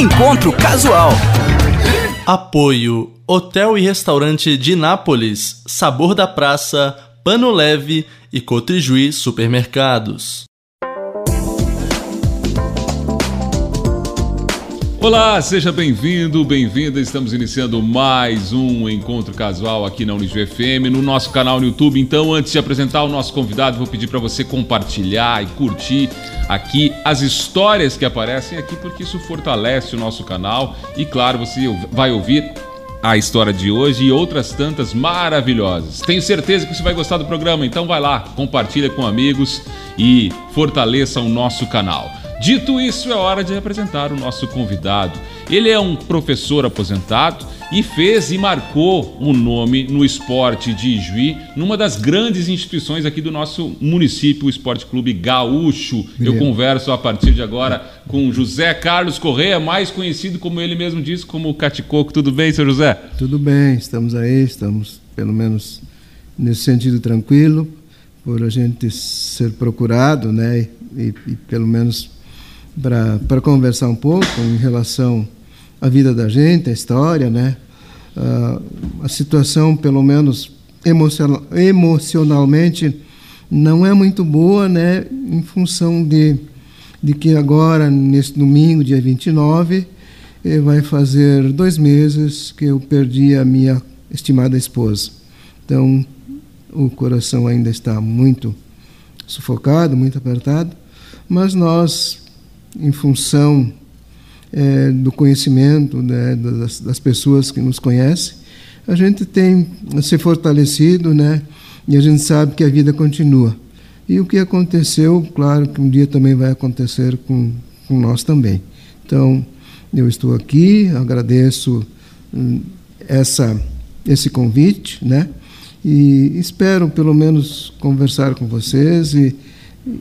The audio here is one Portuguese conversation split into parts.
Encontro Casual. Apoio: Hotel e Restaurante de Nápoles, Sabor da Praça, Pano Leve e Cotrijuí Supermercados. Olá, seja bem-vindo, bem-vinda. Estamos iniciando mais um encontro casual aqui na Unijuí FM, no nosso canal no YouTube. Então, antes de apresentar o nosso convidado, vou pedir para você compartilhar e curtir aqui as histórias que aparecem aqui, porque isso fortalece o nosso canal. E claro, você vai ouvir a história de hoje e outras tantas maravilhosas. Tenho certeza que você vai gostar do programa, então vai lá, compartilha com amigos e fortaleça o nosso canal. Dito isso, é hora de apresentar o nosso convidado. Ele é um professor aposentado e fez e marcou o um nome no esporte de Ijuí, numa das grandes instituições aqui do nosso município, o Esporte Clube Gaúcho. Eu converso a partir de agora com José Carlos Correia, mais conhecido como ele mesmo disse, como Caticoco. Tudo bem, seu José? Tudo bem, estamos aí, estamos pelo menos nesse sentido tranquilo, por a gente ser procurado, né, e, e pelo menos para conversar um pouco em relação à vida da gente, a história, né? Uh, a situação, pelo menos emocional, emocionalmente, não é muito boa, né? Em função de, de que agora, nesse domingo, dia 29, eh, vai fazer dois meses que eu perdi a minha estimada esposa. Então, o coração ainda está muito sufocado, muito apertado, mas nós em função é, do conhecimento né, das, das, pessoas que nos conhecem, a gente tem se fortalecido, né? E a gente sabe que a vida continua. E o que aconteceu, claro que um dia também vai acontecer com, com nós também. Então, eu estou aqui, agradeço hum, essa, esse convite, né? E espero, pelo menos, conversar com vocês e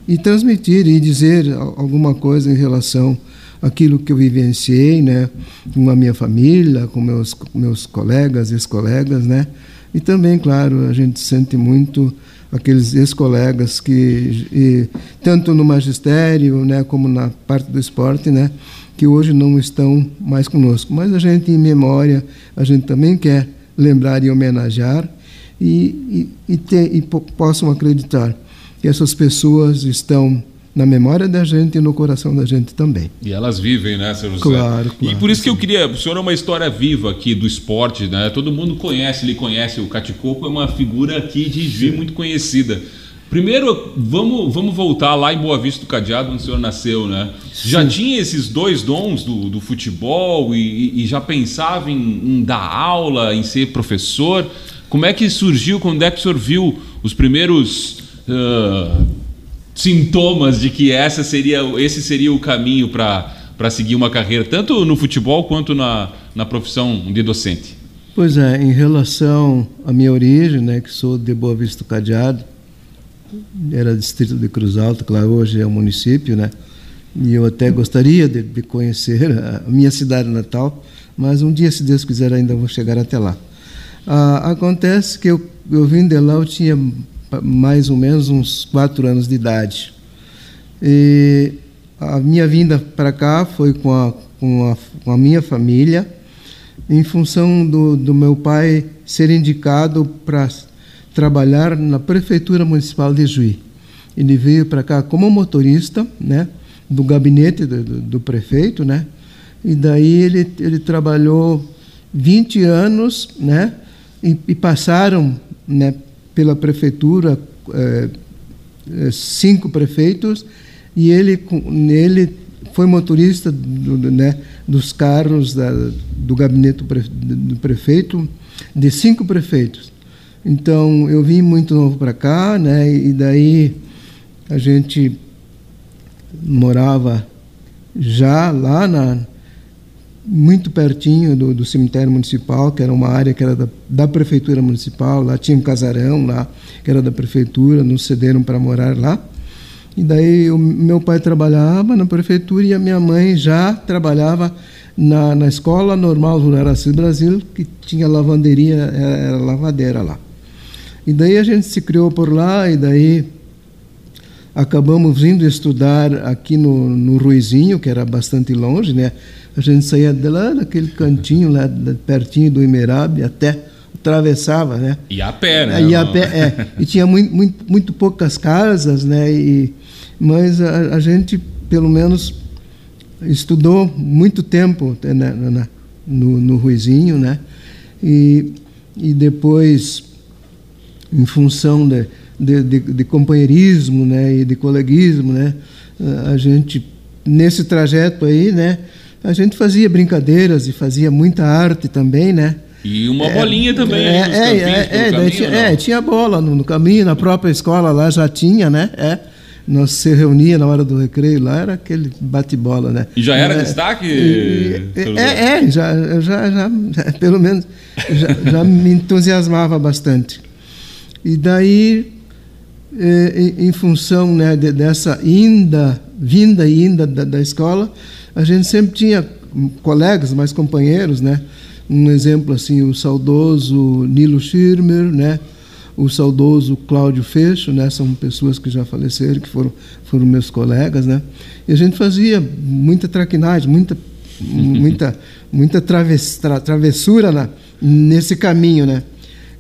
e transmitir e dizer alguma coisa em relação àquilo que eu vivenciei, né, com a minha família, com meus meus colegas, ex-colegas, né? E também, claro, a gente sente muito aqueles ex-colegas que e, tanto no magistério, né, como na parte do esporte, né, que hoje não estão mais conosco. Mas a gente em memória, a gente também quer lembrar e homenagear e, e, e, ter, e possam acreditar que essas pessoas estão na memória da gente e no coração da gente também. E elas vivem, né, Sr. José? Claro, claro. E por isso que eu queria. O senhor é uma história viva aqui do esporte, né? Todo mundo conhece, ele conhece. O Caticoco é uma figura aqui de Juiz muito conhecida. Primeiro, vamos, vamos voltar lá em Boa Vista do Cadeado, onde o senhor nasceu, né? Sim. Já tinha esses dois dons do, do futebol e, e já pensava em, em, dar aula, em ser professor. Como é que surgiu, quando é que o senhor viu os primeiros uh, sintomas de que essa seria, esse seria o caminho para seguir uma carreira, tanto no futebol quanto na, na profissão de docente? Pois é, em relação à minha origem, né, que sou de Boa Vista do Cadeado, era distrito de Cruz Alta, claro, hoje é um município, né? E eu até gostaria de, de, conhecer a minha cidade natal, mas um dia, se Deus quiser, ainda vou chegar até lá. Ah, acontece que eu, eu vim de lá, eu tinha mais ou menos uns quatro anos de idade. E a minha vinda para cá foi com a, com a, com a minha família, em função do, do meu pai ser indicado para trabalhar na Prefeitura Municipal de Juí. Ele veio para cá como motorista, né, do gabinete do, do, do, prefeito, né, e daí ele, ele trabalhou 20 anos, né, e, e passaram, né, pela prefeitura é, cinco prefeitos e ele ele foi motorista do, né, dos carros da, do gabinete do prefeito de cinco prefeitos. Então eu vim muito novo para cá, né, e daí a gente morava já lá na muito pertinho do, do, cemitério municipal, que era uma área que era da, da, prefeitura municipal, lá tinha um casarão lá, que era da prefeitura, nos cederam para morar lá. E daí o meu pai trabalhava na prefeitura e a minha mãe já trabalhava na, na escola normal do Araci Brasil, que tinha lavanderia, era, era lavadeira lá. E daí a gente se criou por lá e daí acabamos vindo estudar aqui no, no Ruizinho, que era bastante longe, né? A gente saía de lá daquele cantinho lá pertinho do Imerabe até atravessava, né? E a pé, né? E a pé, é. E tinha muito, muito, muito poucas casas, né? E, mas a, a gente, pelo menos, estudou muito tempo né, na, na, no, no Ruizinho, né? E, e depois, em função de, de, de, de companheirismo, né? E de coleguismo, né? A gente, nesse trajeto aí, né? A gente fazia brincadeiras e fazia muita arte também, né? E uma bolinha também é, é, é, é, tinha, é, tinha bola no, no, caminho, na própria escola lá já tinha, né? É. Nós se reunia na hora do recreio lá, era aquele bate-bola, né? E já era é, destaque? E, é, é, já, já, já, pelo menos, já, já me entusiasmava bastante. E daí, é, em, função né, de, dessa inda, vinda e inda da, da escola, a gente sempre tinha colegas, mais companheiros, né? Um exemplo assim, o saudoso Nilo Schirmer, né? O saudoso Cláudio Fecho, né? São pessoas que já faleceram, que foram foram meus colegas, né? E a gente fazia muita traquinagem, muita muita muita traves, tra, travessura na, nesse caminho, né?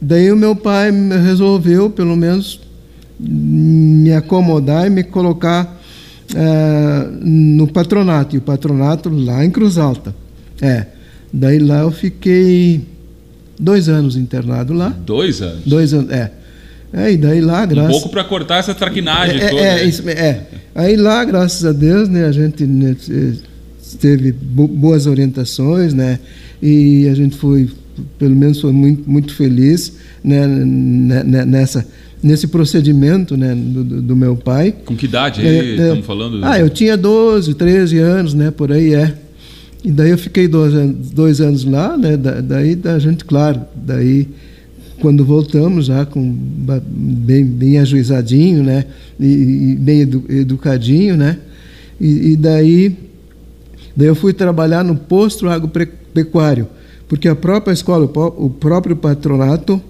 Daí o meu pai resolveu, pelo menos, me acomodar e me colocar é, no patronato. E o patronato lá em Cruz Alta. É. Daí lá eu fiquei dois anos internado lá. Dois anos? Dois anos, é. É, e daí lá, graças... Um pouco para cortar essa traquinagem é, toda. É, isso, é. Aí lá, graças a Deus, né, a gente né, teve boas orientações, né, e a gente foi, pelo menos foi muito, muito feliz né nessa, nesse procedimento né, do, do, meu pai. Com que idade é, é, estamos falando? Ah, eu tinha 12, 13 anos, né, por aí é. E daí eu fiquei dois anos, dois anos lá, né? Da, daí a gente, claro, daí quando voltamos já com bem, bem ajuizadinho, né? E, e bem edu, educadinho, né? E, e, daí, daí eu fui trabalhar no posto agropecuário, porque a própria escola, o próprio patronato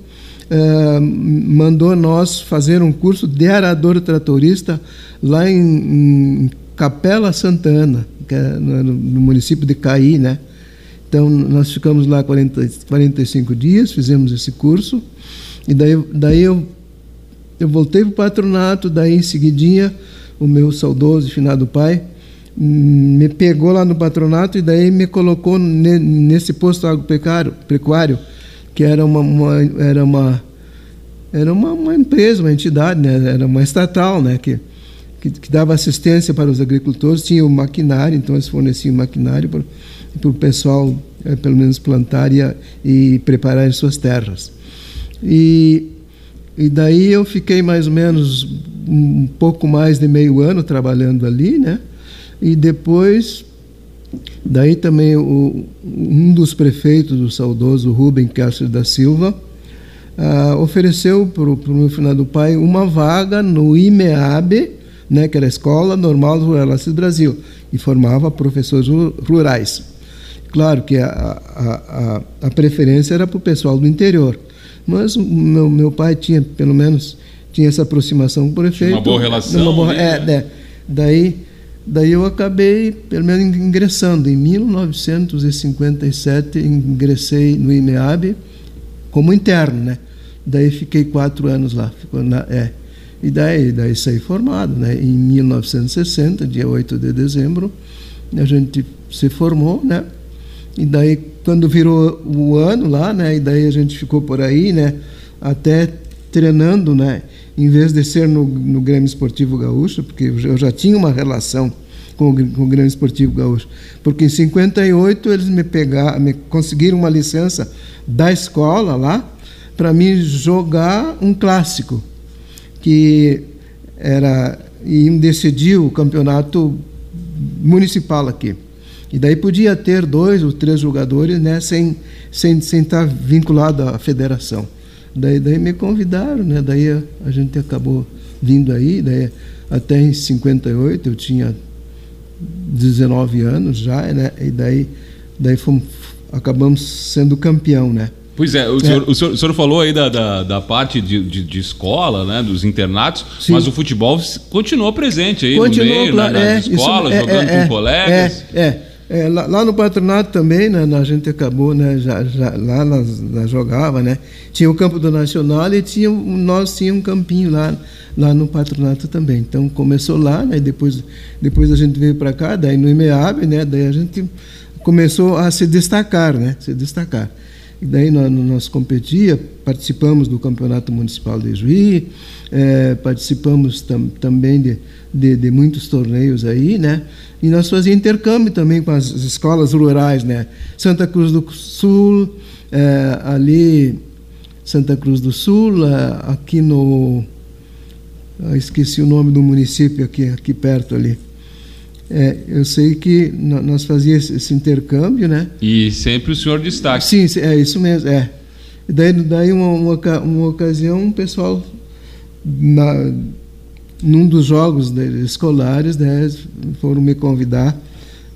eh, mandou nós fazer um curso de arador tratorista lá em, em Capela Santana que é no, no município de Caí, né? Então, nós ficamos lá 40, 45 dias, fizemos esse curso, e daí, daí eu, eu voltei para o patronato, daí em seguidinha, o meu saudoso e finado pai hum, me pegou lá no patronato e daí me colocou ne, nesse posto agropecuário, que era uma, uma era uma era uma, uma, empresa, uma entidade, né? era uma estatal, né? que que, que, dava assistência para os agricultores, tinha o maquinário, então eles forneciam maquinário para, para o pessoal, é, pelo menos, plantar e, e preparar suas terras. E, e daí eu fiquei mais ou menos um pouco mais de meio ano trabalhando ali, né? E depois, daí também o, um dos prefeitos, o saudoso Rubem Castro da Silva, ah, ofereceu para o meu finado pai uma vaga no IMEAB, né, que era a Escola Normal Rural do Brasil, e formava professores rurais. Claro que a, a, a, a preferência era para o pessoal do interior, mas o meu, meu pai tinha, pelo menos, tinha essa aproximação com o prefeito. Uma boa relação. Uma boa, é, é, daí, daí eu acabei, pelo menos, ingressando. Em 1957, ingressei no IMEAB como interno, né? Daí fiquei quatro anos lá. Ficou na, é, e daí, daí saí formado. Né? Em 1960, dia 8 de dezembro, a gente se formou, né? E daí, quando virou o ano lá, né? E daí a gente ficou por aí, né? Até treinando, né? Em vez de ser no, no Grêmio Esportivo Gaúcho, porque eu já tinha uma relação com o, com o Grêmio Esportivo Gaúcho. Porque em 58 eles me pegaram, me conseguiram uma licença da escola lá para mim jogar um clássico que era e decidiu o campeonato municipal aqui. E daí podia ter dois ou três jogadores, né, sem sem sem estar vinculado à federação. Daí daí me convidaram, né? Daí a, a gente acabou vindo aí, daí até em 58 eu tinha 19 anos já, né? E daí daí fomos, acabamos sendo campeão, né? Pois é, o senhor, é. o senhor, o senhor falou aí da, da, da parte de, de, de, escola, né, dos internatos, Sim. mas o futebol continuou presente aí continuou, no meio, claro, né, nas é, escolas, é, jogando é, com colegas. É, é. É, lá, lá, no patronato também, né, a gente acabou, né, já, já, lá nós, nós, jogava, né? Tinha o campo do Nacional e tinha, nós tinha um campinho lá, lá no patronato também. Então começou lá, né? Depois, depois a gente veio para cá, daí no IMEAB, né? Daí a gente começou a se destacar, né? Se destacar. E daí nós, nós competia, participamos do campeonato municipal de Juí, é, participamos tam, também de, de, de, muitos torneios aí, né? E nós fazíamos intercâmbio também com as escolas rurais, né? Santa Cruz do Sul, é, ali Santa Cruz do Sul, é, aqui no esqueci o nome do município aqui, aqui perto ali. É, eu sei que nós fazíamos esse intercâmbio, né? E sempre o senhor destaque. Sim, é isso mesmo, é. Daí, daí uma, uma, uma ocasião, um pessoal, na, num dos jogos escolares, né, foram me convidar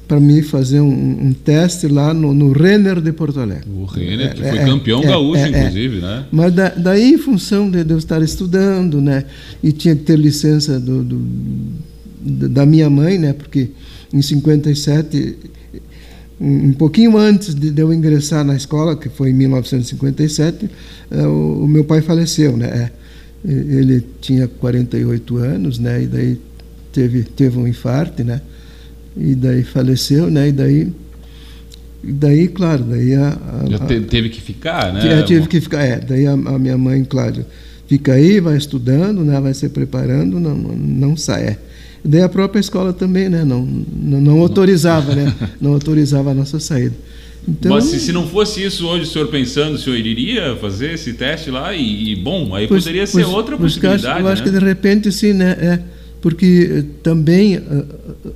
para mim fazer um, um, teste lá no, no Renner de Porto Alegre. O Renner, que é, foi é, campeão é, gaúcho, é, é. inclusive, né? Mas da, daí, em função de, de, eu estar estudando, né, e tinha que ter licença do, do da minha mãe, né? Porque em 57, um pouquinho antes de eu ingressar na escola, que foi em 1957, é, o meu pai faleceu, né? Ele tinha 48 anos, né? E daí teve teve um infarto, né? E daí faleceu, né? E daí e daí, claro, daí a, a, Já teve que ficar, né? É, tive que ficar, é. Daí a, a, minha mãe, claro, fica aí, vai estudando, né? Vai se preparando, não, não sai. É. Daí a própria escola também né, não, não, não autorizava, né, não autorizava a nossa saída. Então, Mas se, se, não fosse isso hoje, o senhor pensando, o senhor iria fazer esse teste lá e, e bom, aí pois, poderia ser pois, outra pois possibilidade. Eu né? acho que de repente sim, né? É, porque eh, também eh,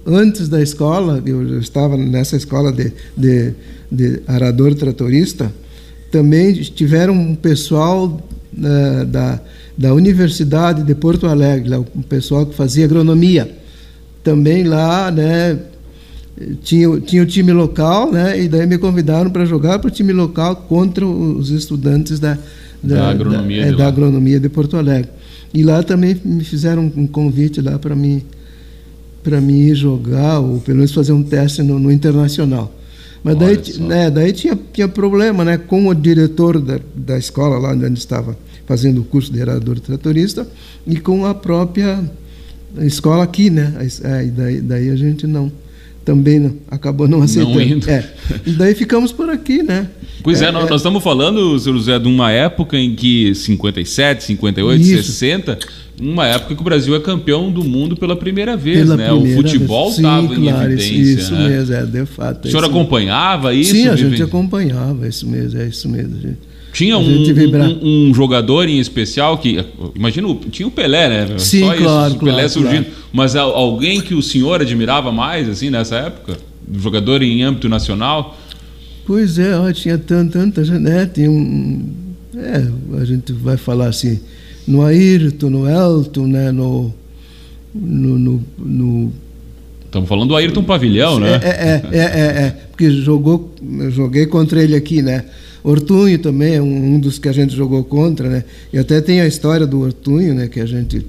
antes da escola, eu estava nessa escola de, de, de arador tratorista, também tiveram um pessoal uh, da da Universidade de Porto Alegre, o pessoal que fazia agronomia. Também lá, né, tinha, tinha o time local, né, e daí me convidaram para jogar para o time local contra os estudantes da, da, da agronomia, da, é, de da agronomia de Porto Alegre. E lá também me fizeram um convite lá para mim para mim jogar ou pelo menos fazer um teste no, no internacional. Mas daí, né, daí tinha, tinha problema né, com o diretor da, da escola lá onde estava fazendo o curso de gerador tratorista, e com a própria escola aqui, né? É, daí, daí a gente não também não, acabou não aceitando. Não indo. É. E daí ficamos por aqui, né? Pois é, é, nós, é. estamos falando, Sr. José, de uma época em que 57, 58, Isso. 60, uma época que o Brasil é campeão do mundo pela primeira vez, pela né? Primeira o futebol estava claro, em evidência. Isso, né? mesmo, é, de fato. É o senhor acompanhava isso? Sim, a gente acompanhava, isso mesmo, é isso mesmo, gente. Tinha um, um, um, jogador em especial que. Imagina, tinha o Pelé, né? Sim, Só claro. Isso, o Pelé claro, surgindo. Claro. Mas alguém que o senhor admirava mais, assim, nessa época? Jogador em âmbito nacional? Pois é, ó, tinha tanta, tanta gente. Né? Tinha um. É, a gente vai falar assim, no Ayrton, no Elton, né? no, no, no, no Estamos falando do Ayrton Pavilhão, né? É, é, é, é, é, porque jogou, eu joguei contra ele aqui, né? Ortunho também é um, um, dos que a gente jogou contra, né? E até tem a história do Ortunho, né? Que a gente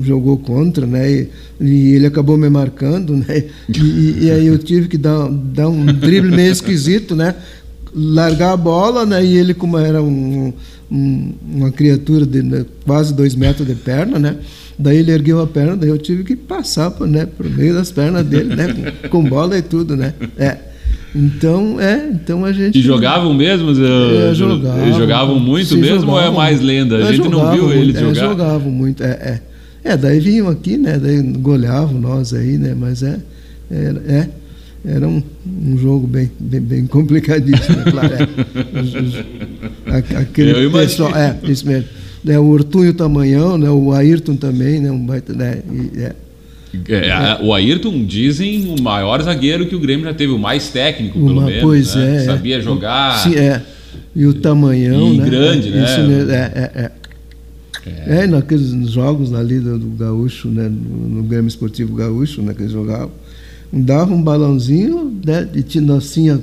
jogou contra, né? E, e ele acabou me marcando, né? E, e, aí eu tive que dar, dar um drible meio esquisito, né? Largar a bola, né? E ele, como era um, um, uma criatura de né, quase dois metros de perna, né? Daí ele ergueu a perna, daí eu tive que passar né, por meio das pernas dele, né? Com, bola e tudo, né? É. Então, é, então a gente. E jogavam mesmo? É, jogavam, eles jogavam muito mesmo jogavam, ou é mais lenda? A gente não viu eles é, jogar. jogavam muito, é, é. É, daí vinham aqui, né? Daí goleavam nós aí, né? Mas é. Era, é, era um, um jogo bem, bem, bem complicadíssimo, é claro. É. Aquele Eu pessoal, é, isso mesmo. É, o Ortunho Tamanhão, né? O Ayrton também, né? Um baita, né? E, é. É, é. O Ayrton, dizem, o maior zagueiro que o Grêmio já teve, o mais técnico, pelo Uma, menos. Pois né? é. Sabia jogar. Sim, é. E o tamanhão, e né? grande, né? Isso mesmo, é, é, é. É, é naqueles jogos ali do, do Gaúcho, né? No, no, Grêmio Esportivo Gaúcho, né? Que eles jogavam. Dava um balãozinho, né? E tinha, tinha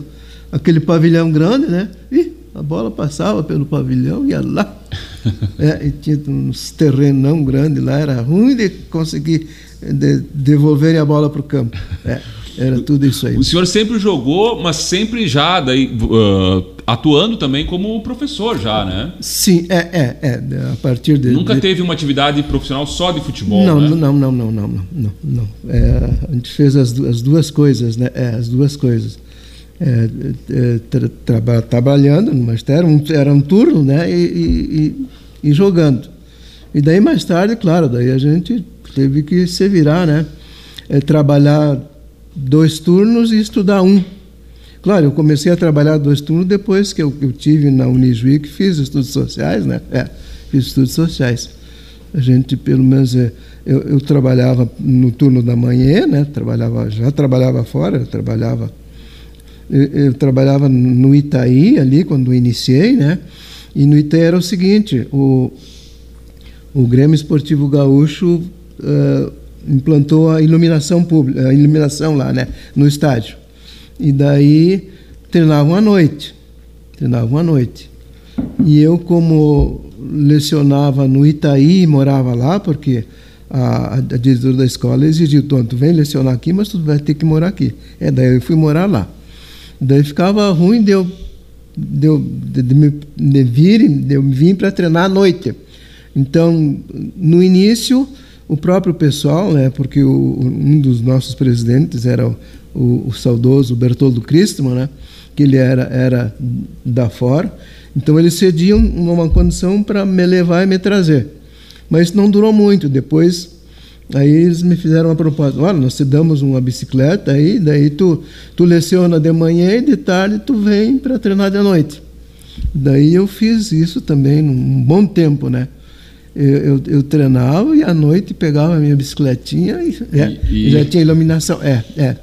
aquele pavilhão grande, né? E a bola passava pelo pavilhão, ia lá. é, e tinha uns terrenão grande lá, era ruim de conseguir de, devolverem a bola para o campo. É, era tudo isso aí. O senhor sempre jogou, mas sempre já daí, uh, atuando também como professor já, né? Sim, é, é, é. A partir de. Nunca de... teve uma atividade profissional só de futebol, não, né? Não, não, não, não, não, não, não. É, a gente fez as, as duas coisas, né? É, as duas coisas. É, é, tra, tra, trabalhando no magistério, um, era um turno, né? E, e, e, jogando. E daí mais tarde, claro, daí a gente teve que se virar, né? É, trabalhar dois turnos e estudar um. Claro, eu comecei a trabalhar dois turnos depois que eu, eu tive na Unijuí, que fiz estudos sociais, né? É, fiz estudos sociais. A gente, pelo menos, é, eu, eu, trabalhava no turno da manhã, né? Trabalhava, já trabalhava fora, eu trabalhava eu, eu, trabalhava no Itaí ali quando iniciei, né? E no Itaí era o seguinte, o, o Grêmio Esportivo Gaúcho uh, implantou a iluminação pública, a iluminação lá, né? No estádio. E daí treinavam à noite, treinavam à noite. E eu como lecionava no Itaí, morava lá, porque a, a, diretora da escola exigiu, tu vem lecionar aqui, mas tu vai ter que morar aqui. É, daí eu fui morar lá. Daí ficava ruim de eu, de, eu, de, de me de vir, de eu vir para treinar à noite. Então, no início, o próprio pessoal, né, porque o, um dos nossos presidentes era o, o, o saudoso Bertoldo Christman, né, que ele era, era da fora, então eles cediam uma condição para me levar e me trazer. Mas isso não durou muito. Depois Aí eles me fizeram uma proposta, olha, nós te damos uma bicicleta aí, daí tu, tu leciona de manhã e de tarde tu vem para treinar de noite. Daí eu fiz isso também um bom tempo, né? Eu, eu, eu treinava e à noite pegava a minha bicicletinha e, é, e, e... já tinha iluminação. É, é.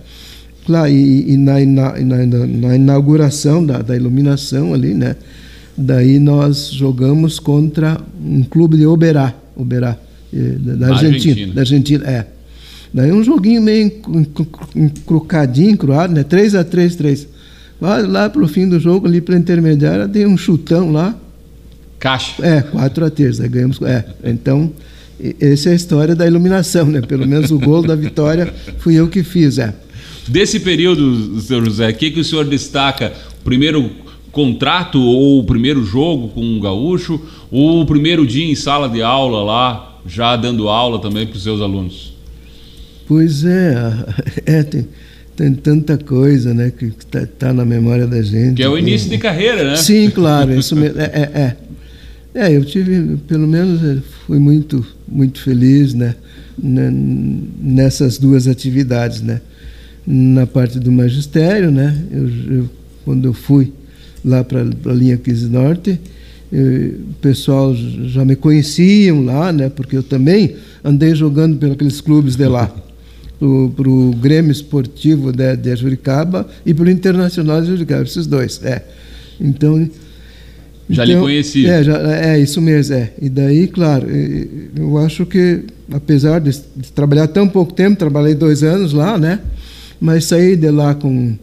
Claro, e, e na, na, na, na, inauguração da, da iluminação ali, né? Daí nós jogamos contra um clube de Oberá. Oberá da, Argentina, Argentina. Da Argentina, é. Daí um joguinho meio encrucadinho, encruado, né? 3 a 3 3 Lá, lá pro fim do jogo, ali para intermediária, dei um chutão lá. Caixa. É, 4 a 3 aí ganhamos. É, então, essa é a história da iluminação, né? Pelo menos o gol da vitória fui eu que fiz, é. Desse período, senhor José, o que, que o senhor destaca? Primeiro contrato ou o primeiro jogo com um gaúcho ou o primeiro dia em sala de aula lá já dando aula também para os seus alunos? Pois é, é tem, tem tanta coisa né, que está tá na memória da gente. Que é o início de carreira, né? Sim, claro, isso mesmo. É, é, é. É, eu tive, pelo menos, é, fui muito, muito feliz né, nessas duas atividades. Né? Na parte do magistério, né, eu, eu quando eu fui lá para a linha 15 Norte, o pessoal já me conheciam lá, né? Porque eu também andei jogando pelos clubes de lá. Para o Grêmio Esportivo de, de Juricaba e para o Internacional de Juricaba, esses dois. É. Então. Já então, lhe conhecia. É, já, é, isso mesmo, é. E daí, claro, eu acho que, apesar de, de trabalhar tão pouco tempo, trabalhei dois anos lá, né? Mas saí de lá com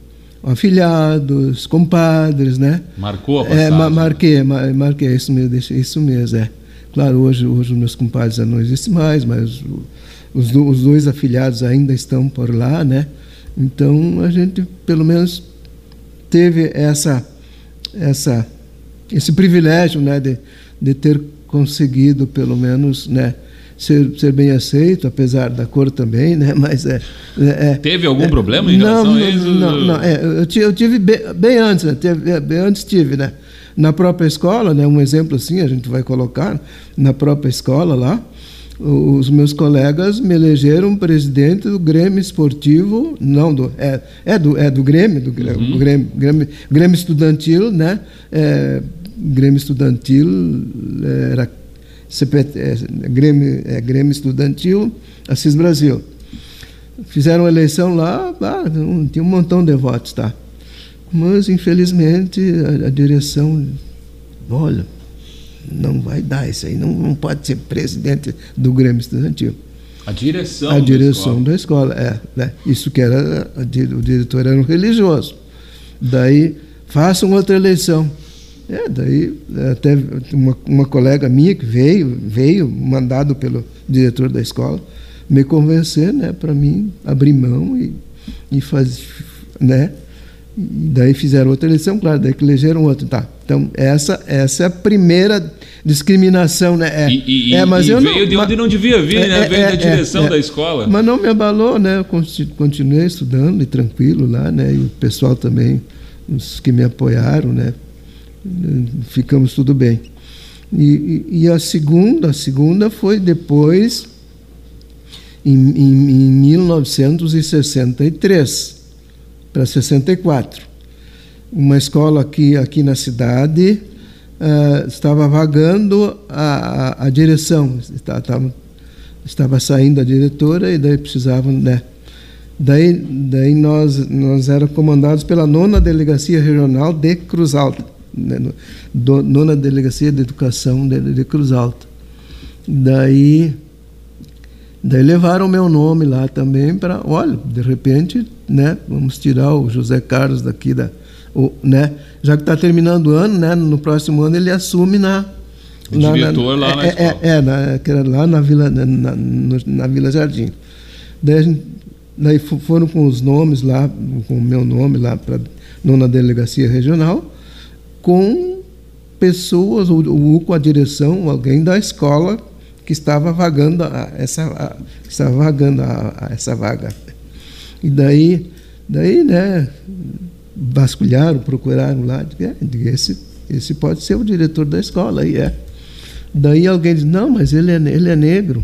afilhados, compadres, né? Marcou a passagem? É, ma marquei, ma marquei, isso mesmo, isso mesmo, é. Claro, hoje, hoje os meus compadres já não existem mais, mas os, os dois afilhados ainda estão por lá, né? Então a gente, pelo menos, teve essa, essa, esse privilégio, né, de, de ter conseguido, pelo menos, né, ser, ser bem aceito, apesar da cor também, né? Mas é. é, é Teve algum é, problema em não, relação a isso? Não, não, é, eu, tive, eu tive bem, bem antes, né? Teve, bem antes tive, né? Na própria escola, né? Um exemplo assim, a gente vai colocar na própria escola lá. Os meus colegas me elegeram presidente do Grêmio Esportivo, não do é, é do é do Grêmio, do uhum. Grêmio, Grêmio, Grêmio Estudantil, né? É, Grêmio Estudantil era CPT, é, Grêmio, é, Grêmio Estudantil, Assis Brasil. Fizeram a eleição lá, ah, tinha um montão de votos, tá? Mas, infelizmente, a, a, direção, olha, não vai dar isso aí, não, não pode ser presidente do Grêmio Estudantil. A direção A direção da escola, da escola é. Né? Isso que era, a, o diretor era um religioso. Daí, façam outra eleição. É, daí até uma, uma colega minha que veio, veio, mandado pelo diretor da escola, me convencer, né, para mim abrir mão e, e fazer, né, e daí fizeram outra eleição, claro, daí que elegeram outro, tá. Então essa essa é a primeira discriminação, né? É, e, e, é mas eu veio não, de onde não devia vir, é, né? É, veio da é, direção é. da escola. Mas não me abalou, né? Eu continuei estudando e tranquilo lá, né? E o pessoal também, os que me apoiaram, né? Ficamos tudo bem. E, e, a segunda, a segunda foi depois, em, em, em 1963 para 64. Uma escola aqui, aqui na cidade uh, estava vagando a, a, a direção, estava, estava saindo a diretora e daí precisavam, né? Daí, daí nós, nós éramos comandados pela nona delegacia regional de Cruz Alta né, no, nona delegacia de educação de, de Cruz Alta. Daí, daí levaram meu nome lá também para, olha, de repente, né, vamos tirar o José Carlos daqui da, o, né, já que está terminando o ano, né, no próximo ano ele assume na o na, diretor na, lá na é, escola. É, é na, que era lá na Vila, na, na, na Vila Jardim. Daí, gente, daí foram com os nomes lá, com o meu nome lá para nona delegacia regional com pessoas, ou, ou com a direção, alguém da escola que estava vagando a, essa, a, estava vagando a, a essa vaga. E daí, daí, né, vasculharam, procuraram lá, é, esse, esse pode ser o diretor da escola, aí é. Daí alguém diz, não, mas ele é, ele é negro.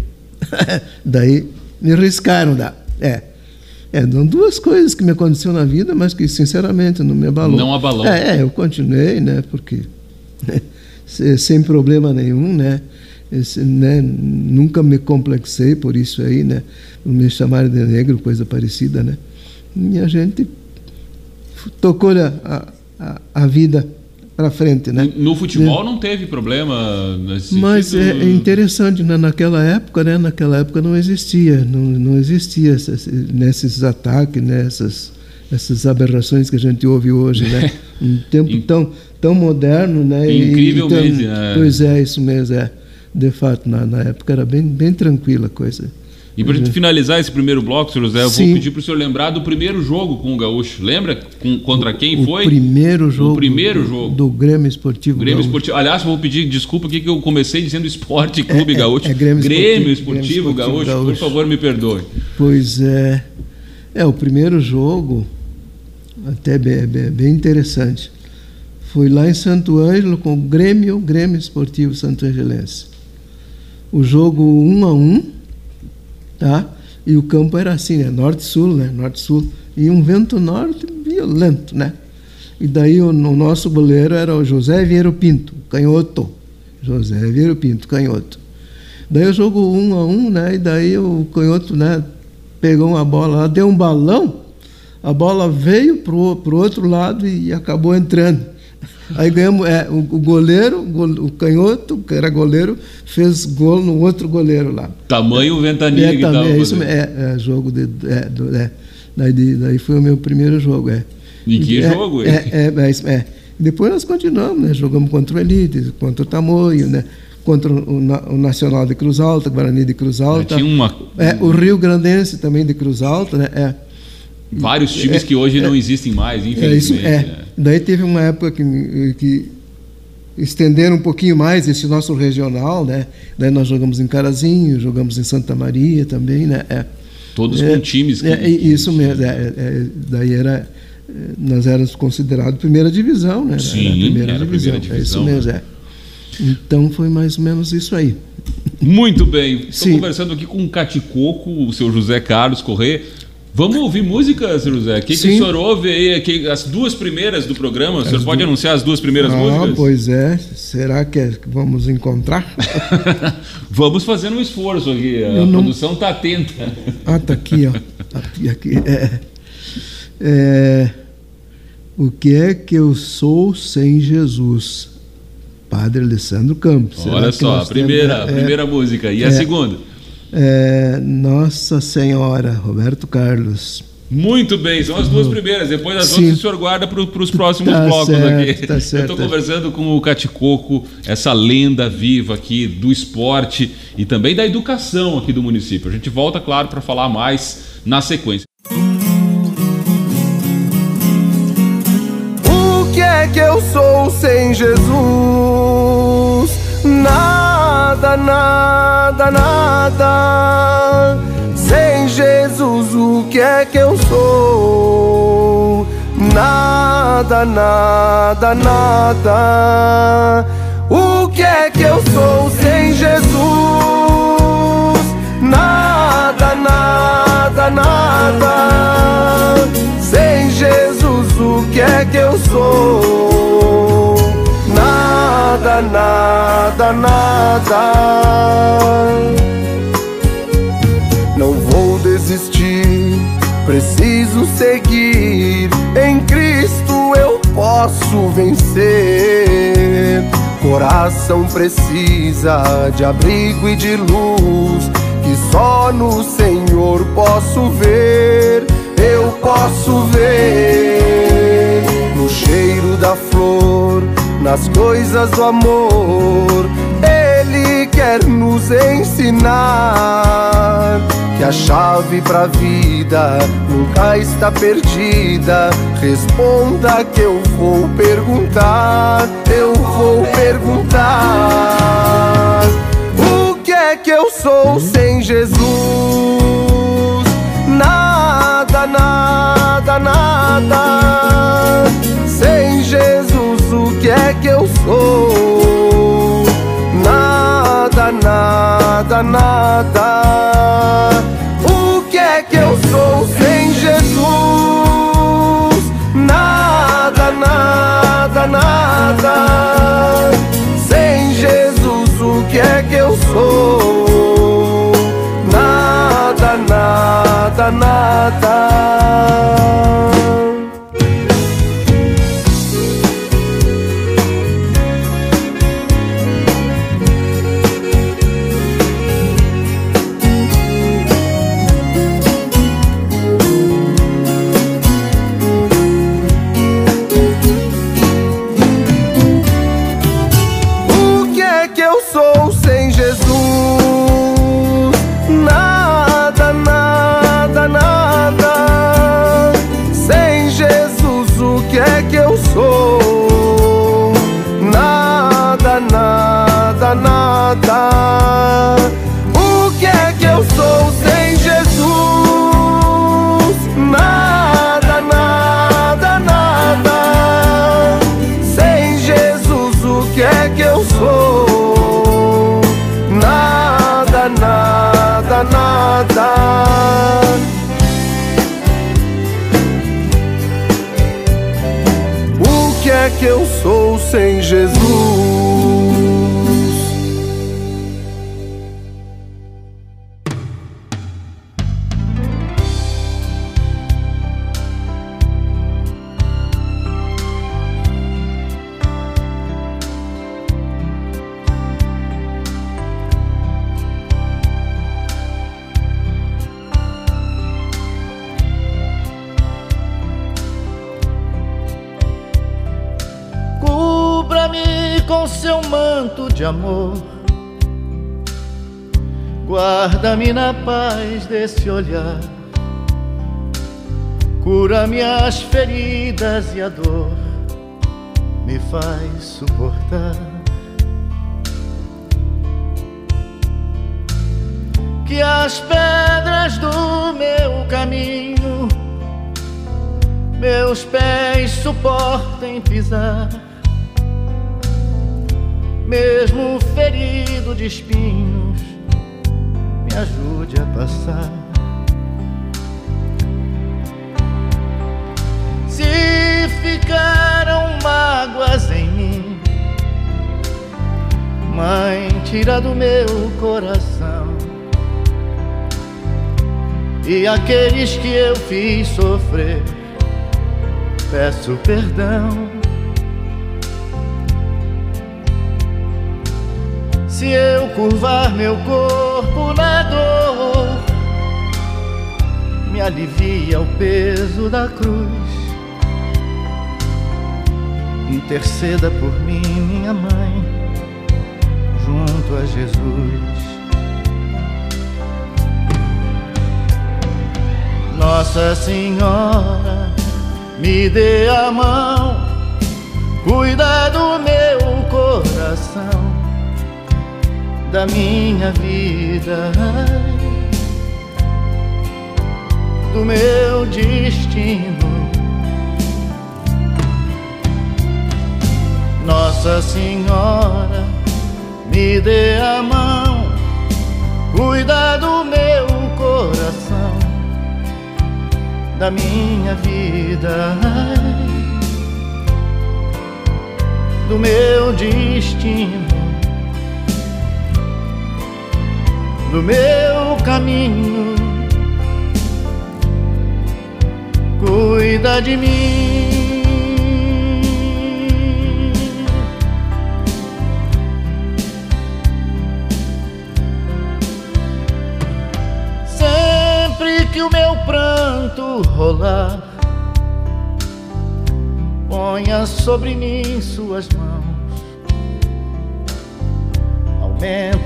daí me riscaram da. É. É, são duas coisas que me aconteceu na vida, mas que sinceramente não me abalou. Não abalou. É, é eu continuei, né, porque né, sem problema nenhum, né, esse, né, nunca me complexei por isso aí, né, me chamaram de negro, coisa parecida, né, e a gente tocou a, a, a vida para frente, né? No futebol não teve problema nesse Mas é, é, interessante, né? naquela época, né? Naquela época não existia, não, não existia essas, nesses ataques, nessas né? essas aberrações que a gente ouve hoje, né? Um tempo tão tão moderno, né? Incrivelmente, e, tão, né? Pois é, isso mesmo, é. De fato, na, na época era bem bem tranquila a coisa. E para uhum. finalizar esse primeiro bloco, senhor José, eu Sim. vou pedir para o senhor lembrar do primeiro jogo com o Gaúcho. Lembra com, contra quem o, foi? O primeiro jogo. O primeiro jogo. Do, Grêmio Esportivo Grêmio Gaúcho. Esportivo. Aliás, vou pedir desculpa aqui que eu comecei dizendo Esporte Clube é, Gaúcho. É, é Grêmio, Grêmio, Esportivo, Grêmio Esportivo, Gaúcho. Gaúcho. Por favor, me perdoe. Pois é. É, o primeiro jogo, até bem, bem, bem interessante. Foi lá em Santo Ângelo com o Grêmio, Grêmio Esportivo Santo Angelense. O jogo 1 um a 1 um, tá? E o campo era assim, né? Norte-sul, né? Norte-sul. E um vento norte violento, né? E daí o, o, nosso goleiro era o José Vieiro Pinto, canhoto. José Vieiro Pinto, canhoto. Daí o jogo um a um, né? E daí o canhoto, né? Pegou uma bola lá, deu um balão, a bola veio pro, pro outro lado e acabou entrando. Aí ganhamos, é, o, o goleiro, o canhoto, que era goleiro, fez gol no outro goleiro lá. Tamanho ventania é, que também, é, isso, é, é, jogo de. É, do, é, daí, daí foi o meu primeiro jogo. É. E que é, jogo? É, é, é, é, Depois nós continuamos, né? Jogamos contra o Elite, contra o Tamoio, né? contra o, o, Nacional de Cruz Alta, Guarani de Cruz Alta. tinha uma... é, o Rio Grandense também de Cruz Alta, né? É. Vários times é, que hoje é, não existem mais, infelizmente. É, isso, é. Daí teve uma época que, que estenderam um pouquinho mais esse nosso regional, né? Daí nós jogamos em Carazinho, jogamos em Santa Maria também, né? É. Todos com times. Que, é, isso mesmo. É, é, daí era nós éramos considerados primeira divisão, né? Sim, era primeira, era divisão. primeira divisão. É isso mesmo, né? é. Então foi mais ou menos isso aí. Muito bem. Estou conversando aqui com o Caticoco, o seu José Carlos Corrêa. Vamos ouvir música, José? O que, que o senhor ouve aí? Que, as duas primeiras do programa? O senhor pode anunciar as duas primeiras ah, músicas? Pois é. Será que, é vamos encontrar? vamos fazendo um esforço aqui. A Eu produção está não... atenta. Ah, está aqui, ó. Aqui, aqui. É, é, o que é que eu sou sem Jesus? Padre Alessandro Campos. Olha só, a primeira, temos, primeira é, música. E a é, segunda? É, Nossa Senhora, Roberto Carlos. Muito bem, são as duas primeiras. Depois as Sim. outras o senhor guarda para os próximos tá blocos certo, aqui. Tá certo. Eu estou conversando com o Caticoco, essa lenda viva aqui do esporte e também da educação aqui do município. A gente volta, claro, para falar mais na sequência. O que é que eu sou sem Jesus? Nada, nada, nada sem Jesus, o que é que eu sou? Nada, nada, nada. O que é que eu sou sem Jesus? Nada, nada, nada. Sem Jesus, o que é que eu sou? Nada, nada, nada. preciso seguir. Em Cristo eu posso vencer. Coração precisa de abrigo e de luz, que só no Senhor posso ver. Eu posso ver no cheiro da flor, nas coisas do amor. Ele quer nos ensinar que a chave pra vida nunca está perdida. Responda que eu vou perguntar, eu vou perguntar. O que é que eu sou sem Jesus? Nada, nada, nada. Nada, nada que eu sou sem Jesus? Nada, nada, nada. Sem Jesus, o que é que eu sou? Nada, nada, nada. Desse olhar, cura minhas feridas e a dor me faz suportar. Que as pedras do meu caminho meus pés suportem pisar mesmo ferido de espinhos, me ajude a passar. Se ficaram mágoas em mim, Mãe, tira do meu coração. E aqueles que eu fiz sofrer, peço perdão. Se eu curvar meu corpo na dor, me alivia o peso da cruz. Interceda por mim, minha mãe, junto a Jesus. Nossa Senhora, me dê a mão, cuida do meu coração, da minha vida do meu destino. Nossa Senhora, me dê a mão, cuida do meu coração, da minha vida, do meu destino, do meu caminho cuida de mim. Sempre que o meu pranto rolar, ponha sobre mim suas mãos,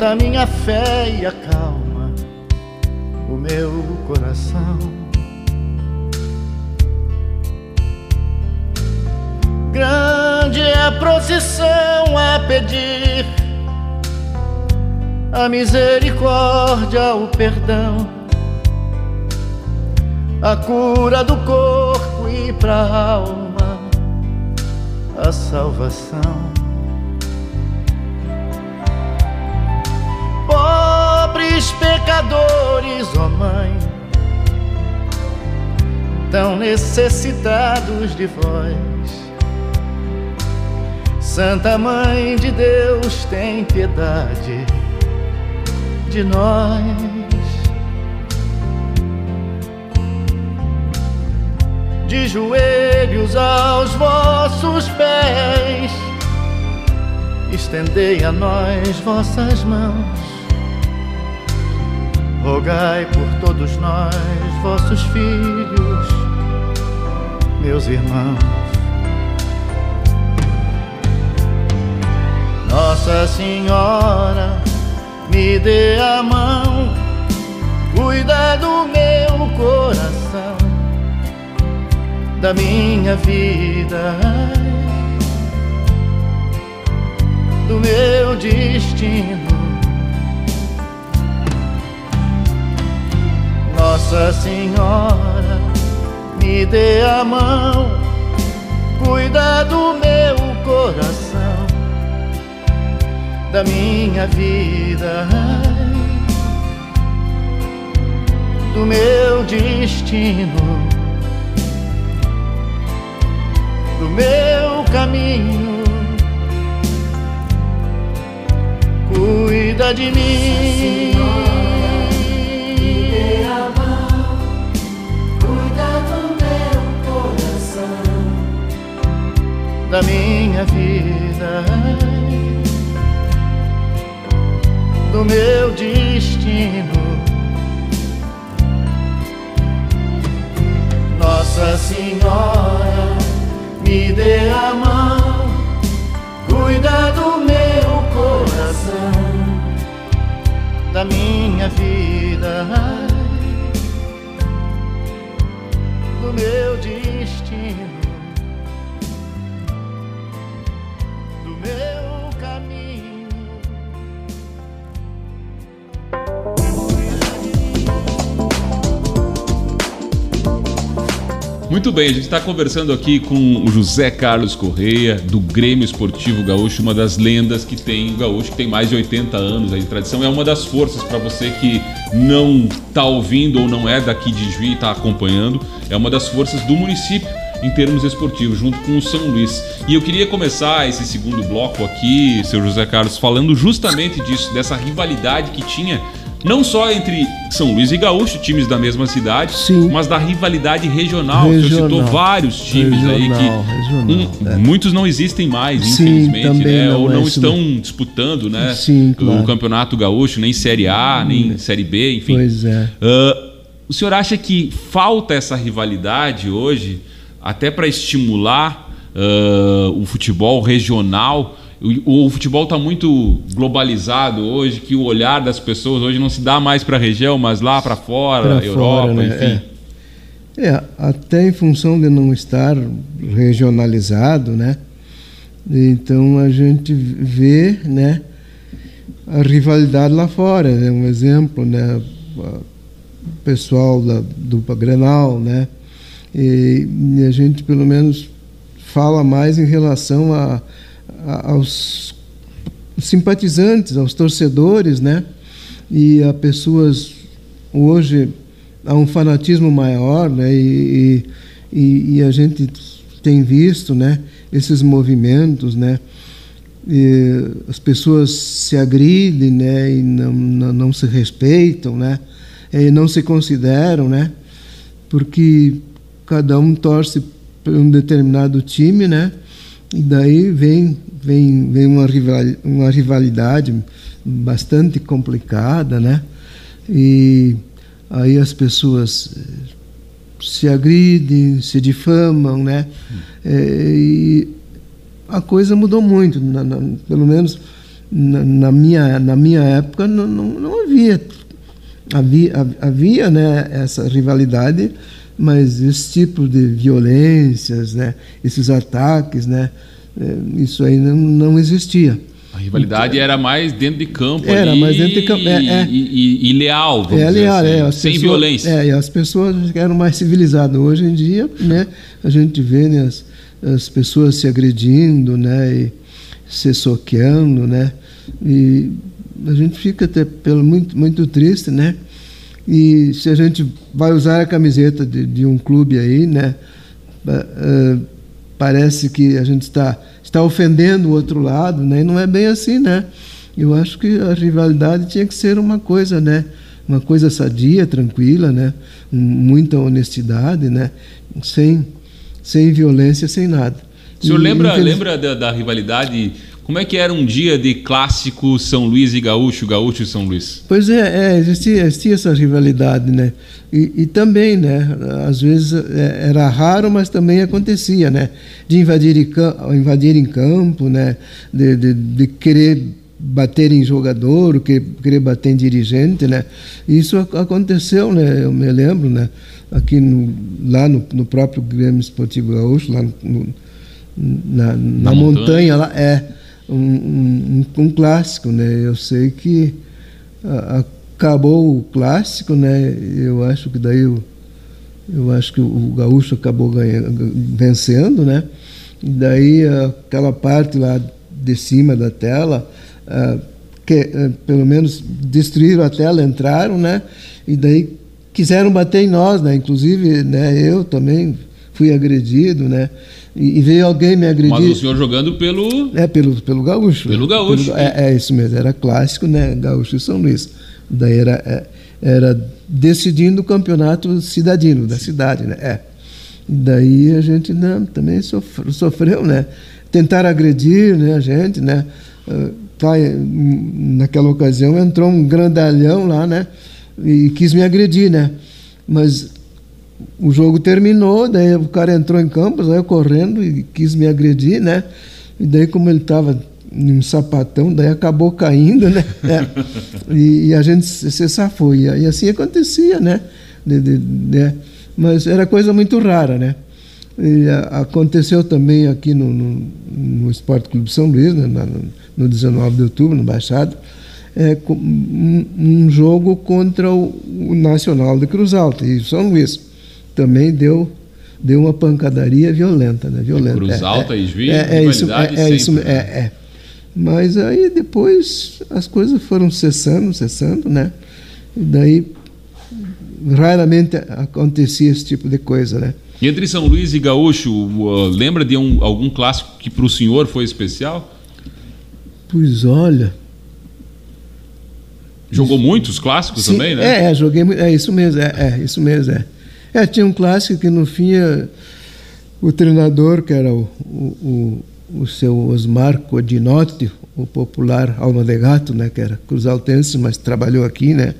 a minha fé e acalma o meu coração. Grande é a procissão a pedir a misericórdia, o perdão, a cura do corpo e pra alma, a salvação. Ó Mãe, tão necessitados de vós Santa Mãe de Deus, tem piedade de nós. De joelhos aos vossos pés, estendei a nós vossas mãos. Rogai por todos nós, vossos filhos, meus irmãos. Nossa Senhora, me dê a mão, cuida do meu coração, da minha vida, do meu destino. Nossa Senhora, me dê a mão, cuida do meu coração da minha vida, do meu destino, do meu caminho. Cuida de mim. Da minha vida do meu destino. Nossa Senhora, me dê a mão, cuida do meu coração, da minha vida, do meu destino. Muito bem, a gente está conversando aqui com o José Carlos Correia, do Grêmio Esportivo Gaúcho, uma das lendas que tem o Gaúcho, que tem mais de 80 anos aí de tradição. É uma das forças para você que não está ouvindo ou não é daqui de Juiz e está acompanhando, é uma das forças do município em termos esportivos, junto com o São Luís. E eu queria começar esse segundo bloco aqui, seu José Carlos, falando justamente disso, dessa rivalidade que tinha não só entre São Luís e Gaúcho, times da mesma cidade, Sim. mas da rivalidade regional. regional. Você citou vários times regional, aí que um, é. muitos não existem mais, Sim, infelizmente, né? Não Ou não é estão disputando, né? Sim, claro. O Campeonato Gaúcho, nem Série A, nem hum. Série B, enfim. Pois é. Uh, o senhor acha que falta essa rivalidade hoje, até para estimular uh, o futebol regional? O, o futebol está muito globalizado hoje, que o olhar das pessoas hoje não se dá mais para a região, mas lá para fora, pra Europa, fora, né? enfim. É. é, até em função de não estar regionalizado, né? Então a gente vê, né? A rivalidade lá fora, né? Um exemplo, né? O pessoal da dupla Grenal, né? E, e a gente pelo menos fala mais em relação a aos simpatizantes, aos torcedores, né? E a pessoas hoje há um fanatismo maior, né? E, e, e a gente tem visto, né? Esses movimentos, né? E as pessoas se agridem, né? E não, não, não se respeitam, né? E não se consideram, né? Porque cada um torce para um determinado time, né? E daí vem vem, vem uma, rival, uma rivalidade bastante complicada, né? E aí as pessoas eh, se agridem, se difamam, né? É, e a coisa mudou muito, na, na, pelo menos na, na, minha, na minha época não, não, não havia. Havia, havia né, essa rivalidade, mas esse tipo de violências, né, esses ataques, né, isso aí não, não existia. A rivalidade então, era mais dentro de campo era ali mais dentro de campo é, é, e, e, e, leal, vamos é, leal, assim, é, sem pessoas, violência. É, e as pessoas eram mais civilizadas. Hoje em dia, né, a gente vê né, as, as pessoas se agredindo, né, e se soqueando, né, e a gente fica até pelo, muito, muito triste, né, e se a gente vai usar a camiseta de, de um clube aí, né, uh, parece que a gente está, está ofendendo o outro lado, né? E não é bem assim, né? Eu acho que a rivalidade tinha que ser uma coisa, né? Uma coisa sadia, tranquila, né? Muita honestidade, né? Sem, sem violência, sem nada. O senhor e, lembra, lembra da, da rivalidade como é que era um dia de clássico São Luís e Gaúcho, Gaúcho e São Luís? Pois é, é existia, existia, essa rivalidade, né? E, e, também, né? Às vezes é, era raro, mas também acontecia, né? De invadir, invadir em campo, né? De, de, de querer bater em jogador, querer bater em dirigente, né? Isso aconteceu, né? Eu me lembro, né? Aqui no, lá no, no próprio Grêmio Esportivo Gaúcho, lá no, na, na, na montanha, montanha lá, é um, um, um, clássico, né? Eu sei que a, acabou o clássico, né? Eu acho que daí eu, eu acho que o gaúcho acabou ganhando, vencendo, né? E daí aquela parte lá de cima da tela, que pelo menos destruíram a tela, entraram, né? E daí quiseram bater em nós, né? Inclusive, né? Eu também fui agredido, né? E, e, veio alguém me agredir. Mas o senhor jogando pelo. É, pelo, pelo Gaúcho. Pelo Gaúcho. Pelo, é, é, isso mesmo, era clássico, né? Gaúcho e São Luís. Daí era, é, era decidindo o campeonato cidadino, da cidade, né? É. Daí a gente né, também sofreu, sofreu, né? Tentaram agredir né, a gente, né? Uh, tá, naquela ocasião entrou um grandalhão lá, né? E quis me agredir, né? Mas o jogo terminou, daí o cara entrou em campo, saiu correndo e quis me agredir, né? E daí, como ele estava em um sapatão, daí acabou caindo, né? É. E, e, a gente se safou. E, e assim acontecia, né? De, de, de, mas era coisa muito rara, né? E a, aconteceu também aqui no, no, no Esporte Clube São Luís, né? Na, no 19 de outubro, no Baixado, é, um, um jogo contra o, o Nacional de Cruz Alta e São Luís também deu deu uma pancadaria violenta, né? Violenta. Cruz é, Alta é, e Juiz, é, é isso, é, é isso, é, é. Mas aí depois as coisas foram cessando, cessando, né? E daí raramente acontecia esse tipo de coisa, né? Entre São Luís e Gaúcho, lembra de um, algum clássico que para o senhor foi especial? Pois olha. Jogou muitos clássicos Sim, também, né? É, é, joguei É isso mesmo, é, é isso mesmo, é. É, tinha um clássico que no fim eh, o treinador, que era o, o, o, o seu Osmar Codinotti, o popular Alma de Gato, né, que era cruzaltense, mas trabalhou aqui, né?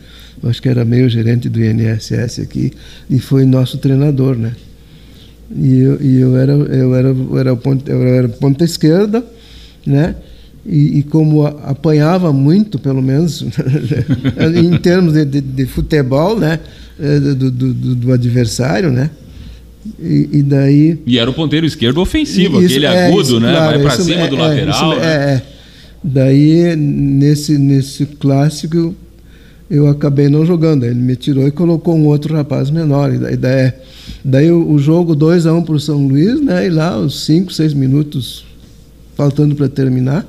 Acho que era meio gerente do INSS aqui e foi nosso treinador, né? E eu, e eu era eu era eu era ponta, eu era ponta esquerda, né? E, e, como apanhava muito, pelo menos em termos de, de, de, futebol, né, é, do, do, do adversário, né, e, e, daí. E era o ponteiro esquerdo ofensivo, isso, aquele é, agudo, isso, né, claro, vai para cima é, do lateral. Isso, né? é, é. daí nesse nesse clássico eu acabei não jogando, ele me tirou e colocou um outro rapaz menor. E daí, daí, daí o, o jogo 2 a 1 um para o São Luís, né, e lá os 5, 6 minutos faltando para terminar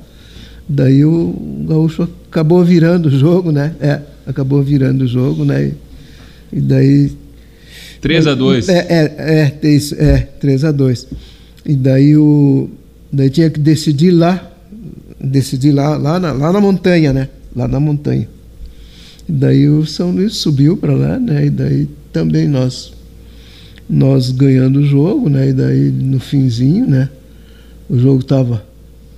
Daí o Gaúcho acabou virando o jogo, né? É, acabou virando o jogo, né? E daí. 3 a 2 É, é, é, isso, é 3 a 2 E daí o. Daí tinha que decidir lá, decidir lá, lá na, lá na montanha, né? Lá na montanha. E daí o São Luís subiu para lá, né? E daí também nós nós ganhando o jogo, né? E daí no finzinho, né? O jogo tava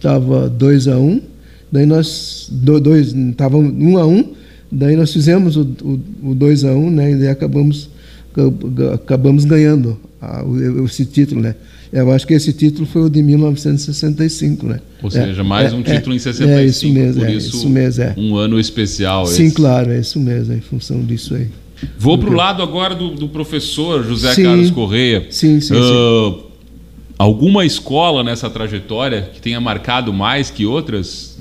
tava 2 a 1 um, Daí nós, dois, estava um a um, daí nós fizemos o, o, o 2 a 1, um, né? E daí acabamos, acabamos ganhando a, o, esse título, né? Eu acho que esse título foi o de 1965, né? Ou seja, é, mais é, um título é, em 65, é isso mesmo, por é, isso, isso mesmo, é. um ano especial. Sim, esse. claro, é isso mesmo, é em função disso aí. Vou para o lado agora do, do professor José sim, Carlos Correia. Sim, sim, uh, sim. Alguma escola nessa trajetória que tenha marcado mais que outras?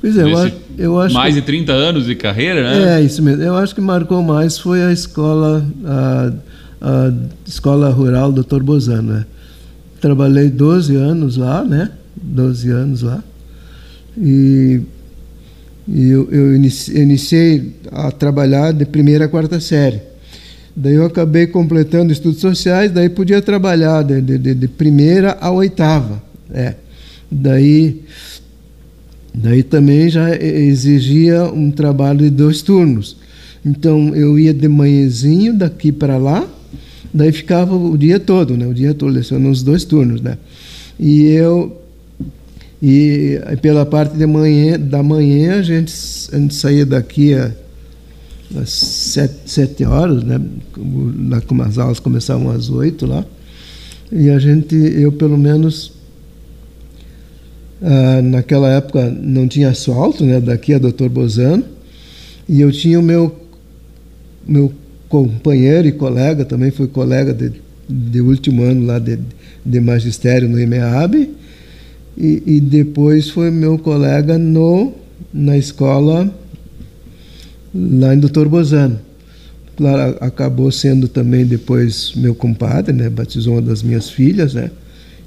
Pois é, eu acho, eu acho mais que, de 30 anos de carreira, né? É, isso mesmo. Eu acho que marcou mais foi a escola, a, a escola rural Dr. Bozano, né? Trabalhei 12 anos lá, né? 12 anos lá. E, e eu, eu iniciei a trabalhar de primeira a quarta série. Daí eu acabei completando estudos sociais, daí podia trabalhar de, de, de primeira a oitava. É. Daí Daí também já exigia um trabalho de dois turnos. Então eu ia de manhãzinho daqui para lá, daí ficava o dia todo, né? O dia todo lecionando os dois turnos, né? E eu e pela parte de manhã, da manhã a gente, a gente saía daqui a, às sete, sete horas, né? Como as aulas começavam às oito lá. E a gente, eu pelo menos ah, naquela época não tinha asfalto, né? Daqui a Doutor Bozano. E eu tinha o meu, meu companheiro e colega, também foi colega de, de último ano lá de, de magistério no IMEAB. E, e depois foi meu colega no, na escola lá em Doutor Bozano. Claro, acabou sendo também depois meu compadre, né? Batizou uma das minhas filhas, né?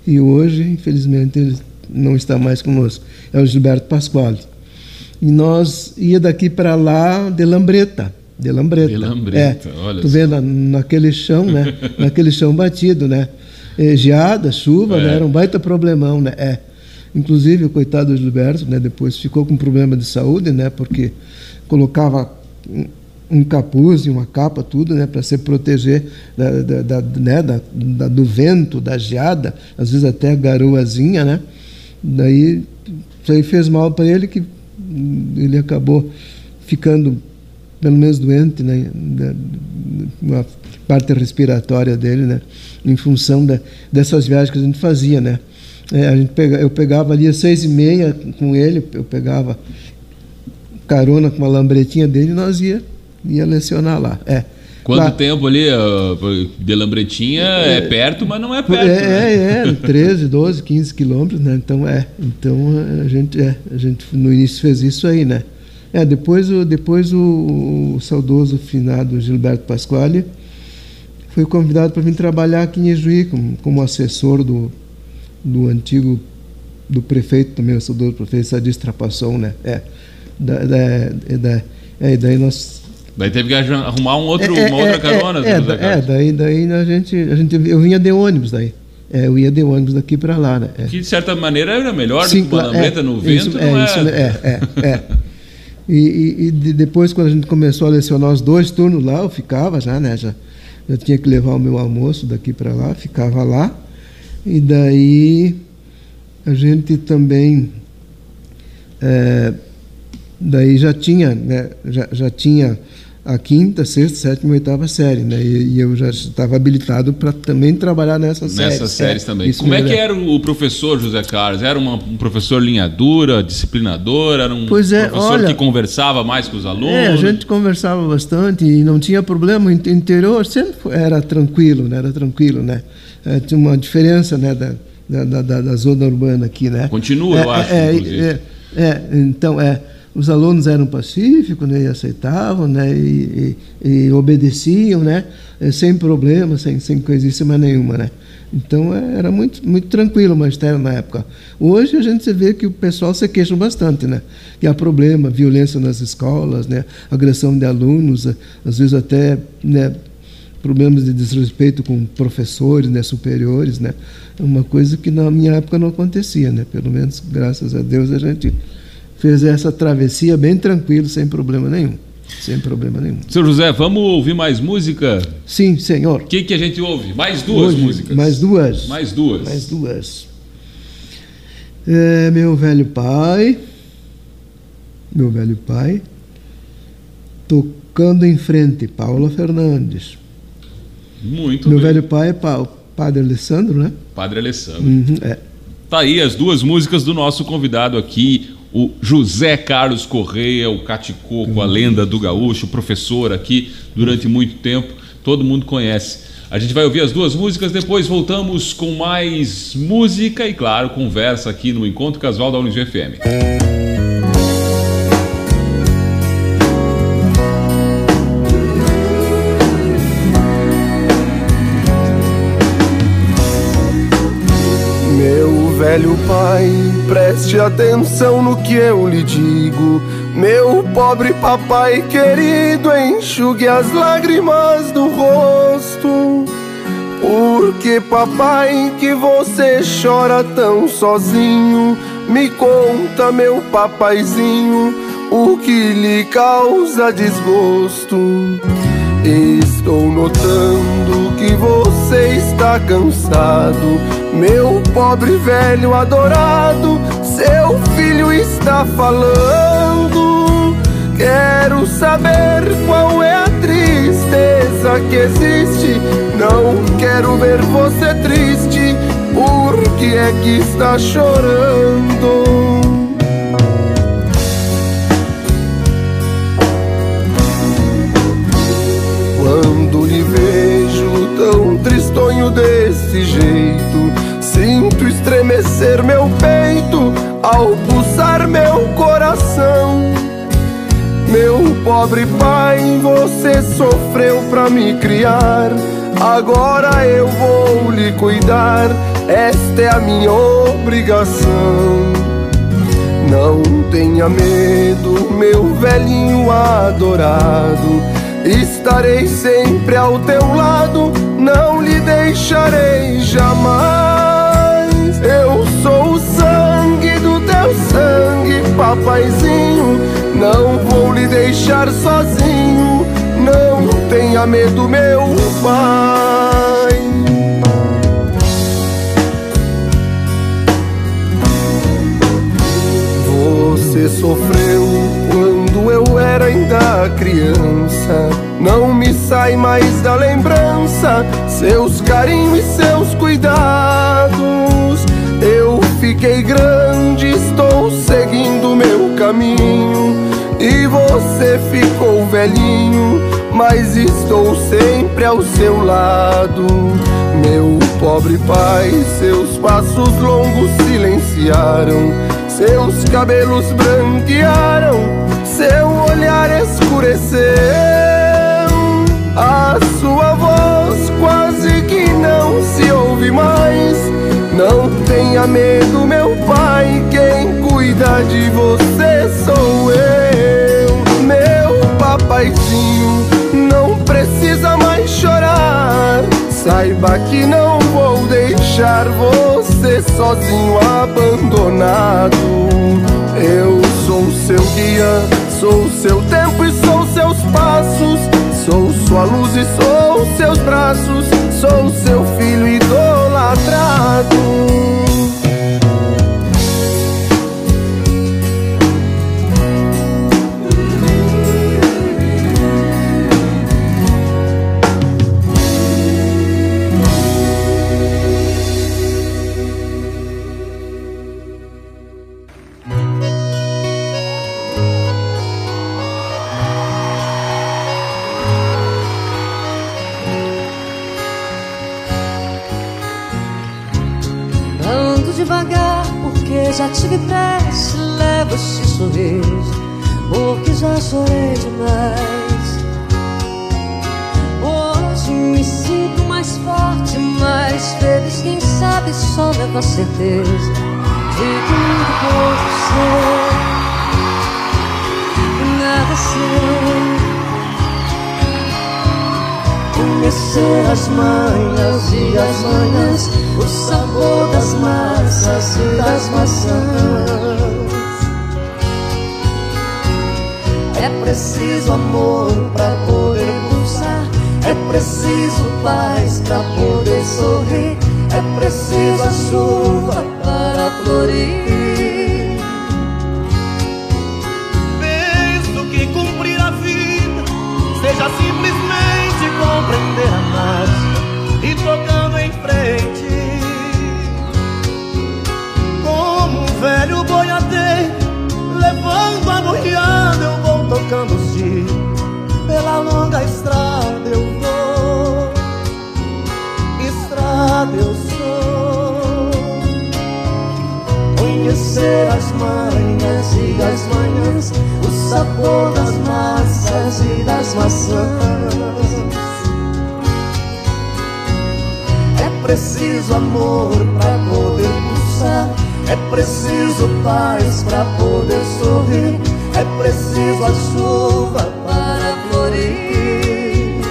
E hoje, infelizmente, ele não está mais conosco, é o Gilberto Pasquale. E nós ia daqui para lá de lambreta, de lambreta. De lambreta, é, olha Tu vê na, naquele chão, né? naquele chão batido, né? É, geada, chuva, né? é. né? Era um baita problemão, né? É. Inclusive, o coitado do Gilberto, né? Depois ficou com problema de saúde, né? Porque colocava um capuz e uma capa, tudo, né, para se proteger da, da, da, né, da, da, do vento, da geada, às vezes até garoazinha, né? Daí isso aí fez mal para ele que ele acabou ficando pelo menos doente, né, uma parte respiratória dele, né, em função da, dessas viagens que a gente fazia, né. É, a gente pega, eu pegava ali às seis e meia com ele, eu pegava carona com uma lambretinha dele e nós ia, ia lecionar lá. É. Quanto Lá, tempo ali de Lambretinha é, é, perto, mas não é perto. É, né? é, é 13, 12, 15 quilômetros, né? Então é. Então a gente, é, a gente no início fez isso aí, né? É, depois, o, depois o, o saudoso finado Gilberto Pasquale foi convidado para vir trabalhar aqui em Ejuí como, como assessor do, do antigo do prefeito também, o saudoso prefeito Sadis Trapasson, né? É. Da, da, da, é, daí nós Daí teve que arrumar um outro, é, uma outra é, carona. É, é, é, daí, daí a gente, a gente, eu vinha de ônibus daí. É, eu ia de ônibus daqui para lá, né? É. Que de certa maneira era melhor Sim, do que uma lambreta é, no vento, isso, não é? Isso, é, é, é. E, e, e, depois, quando a gente começou a lecionar os dois turnos lá, eu ficava já, né? Já, eu tinha que levar o meu almoço daqui para lá, ficava lá. E daí a gente também É, daí já tinha, né, já, já tinha a quinta, sexta, sétima e oitava série, né? E, e eu já estava habilitado para também trabalhar nessas séries. Nessas séries é, também. Como é que era o professor José Carlos? Era uma, um professor linha dura, disciplinador? Era um é, professor olha, que conversava mais com os alunos? É, a gente conversava bastante e não tinha problema. O interior sempre era tranquilo, né? Era tranquilo, né? É, tinha uma diferença, né? Da, da, da, da, zona urbana aqui, né? Continua, é, eu acho, é, é, é, então, é os alunos eram pacíficos né, e aceitavam né, e, e, e obedeciam né, eh, sem problema, sem, sem coisíssima nenhuma. Né. Então é, era muito, muito tranquilo o magistério na época. Hoje a gente vê que o pessoal se queixa bastante, né? Que há problema, violência nas escolas, né? agressão de alunos, às vezes até né, problemas de desrespeito com professores né, superiores. Né? É uma coisa que na minha época não acontecia, né? Pelo menos, graças a Deus, a gente fez essa travessia bem tranquilo, sem problema nenhum. Sem problema nenhum. Seu José, vamos ouvir mais música? Sim, senhor. O que, que a gente ouve? Mais duas Hoje, músicas? Mais duas. Mais duas. Mais duas. É, meu velho pai. Meu velho pai. Tocando em frente, Paula Fernandes. Muito Meu bem. velho pai é pa, Padre Alessandro, né? Padre Alessandro. Uhum, é. Tá aí as duas músicas do nosso convidado aqui, o José Carlos Correia, o Caticoco, a lenda do gaúcho, professor aqui durante muito tempo, todo mundo conhece. A gente vai ouvir as duas músicas, depois voltamos com mais música e, claro, conversa aqui no Encontro Casual da Unig FM. Velho pai, preste atenção no que eu lhe digo. Meu pobre papai querido, enxugue as lágrimas do rosto. Porque papai que você chora tão sozinho? Me conta, meu papaizinho, o que lhe causa desgosto. Estou notando que você está cansado, meu pobre velho adorado. Seu filho está falando. Quero saber qual é a tristeza que existe. Não quero ver você triste. Por que é que está chorando? Tão tristonho desse jeito, sinto estremecer meu peito ao pulsar meu coração. Meu pobre pai, você sofreu pra me criar. Agora eu vou lhe cuidar, esta é a minha obrigação. Não tenha medo, meu velhinho adorado. Estarei sempre ao teu lado, não lhe deixarei jamais. Eu sou o sangue do teu sangue, papaizinho. Não vou lhe deixar sozinho, não tenha medo, meu pai. Você sofreu quando eu era ainda criança. Não me sai mais da lembrança seus carinhos e seus cuidados. Eu fiquei grande, estou seguindo meu caminho. E você ficou velhinho, mas estou sempre ao seu lado. Meu pobre pai, seus passos longos silenciaram, seus cabelos branquearam, seu olhar escureceu. A sua voz quase que não se ouve mais. Não tenha medo, meu pai, quem cuida de você sou eu. Meu papaizinho, não precisa mais chorar. Saiba que não vou deixar você sozinho, abandonado. Eu sou seu guia, sou seu tempo e sou seus passos. Sou sua luz e sou seus braços. Sou seu filho idolatrado. Tive pressa. Levo esse sorriso, porque já chorei demais. Hoje me sinto mais forte, mais feliz. Quem sabe só leva a certeza de que muito pouco sei, nada sei. Conhecer as manhas e as manhãs, o sabor das massas e das maçãs. É preciso amor para poder pulsar, é preciso paz para poder sorrir, é preciso a chuva para florir. Levando a boiada, eu vou tocando os dias. Pela longa estrada eu vou, estrada eu sou. Conhecer as manhas e as manhãs, o sabor das massas e das maçãs. É preciso amor para poder pulsar, é preciso paz para poder sorrir, é preciso a chuva para florir.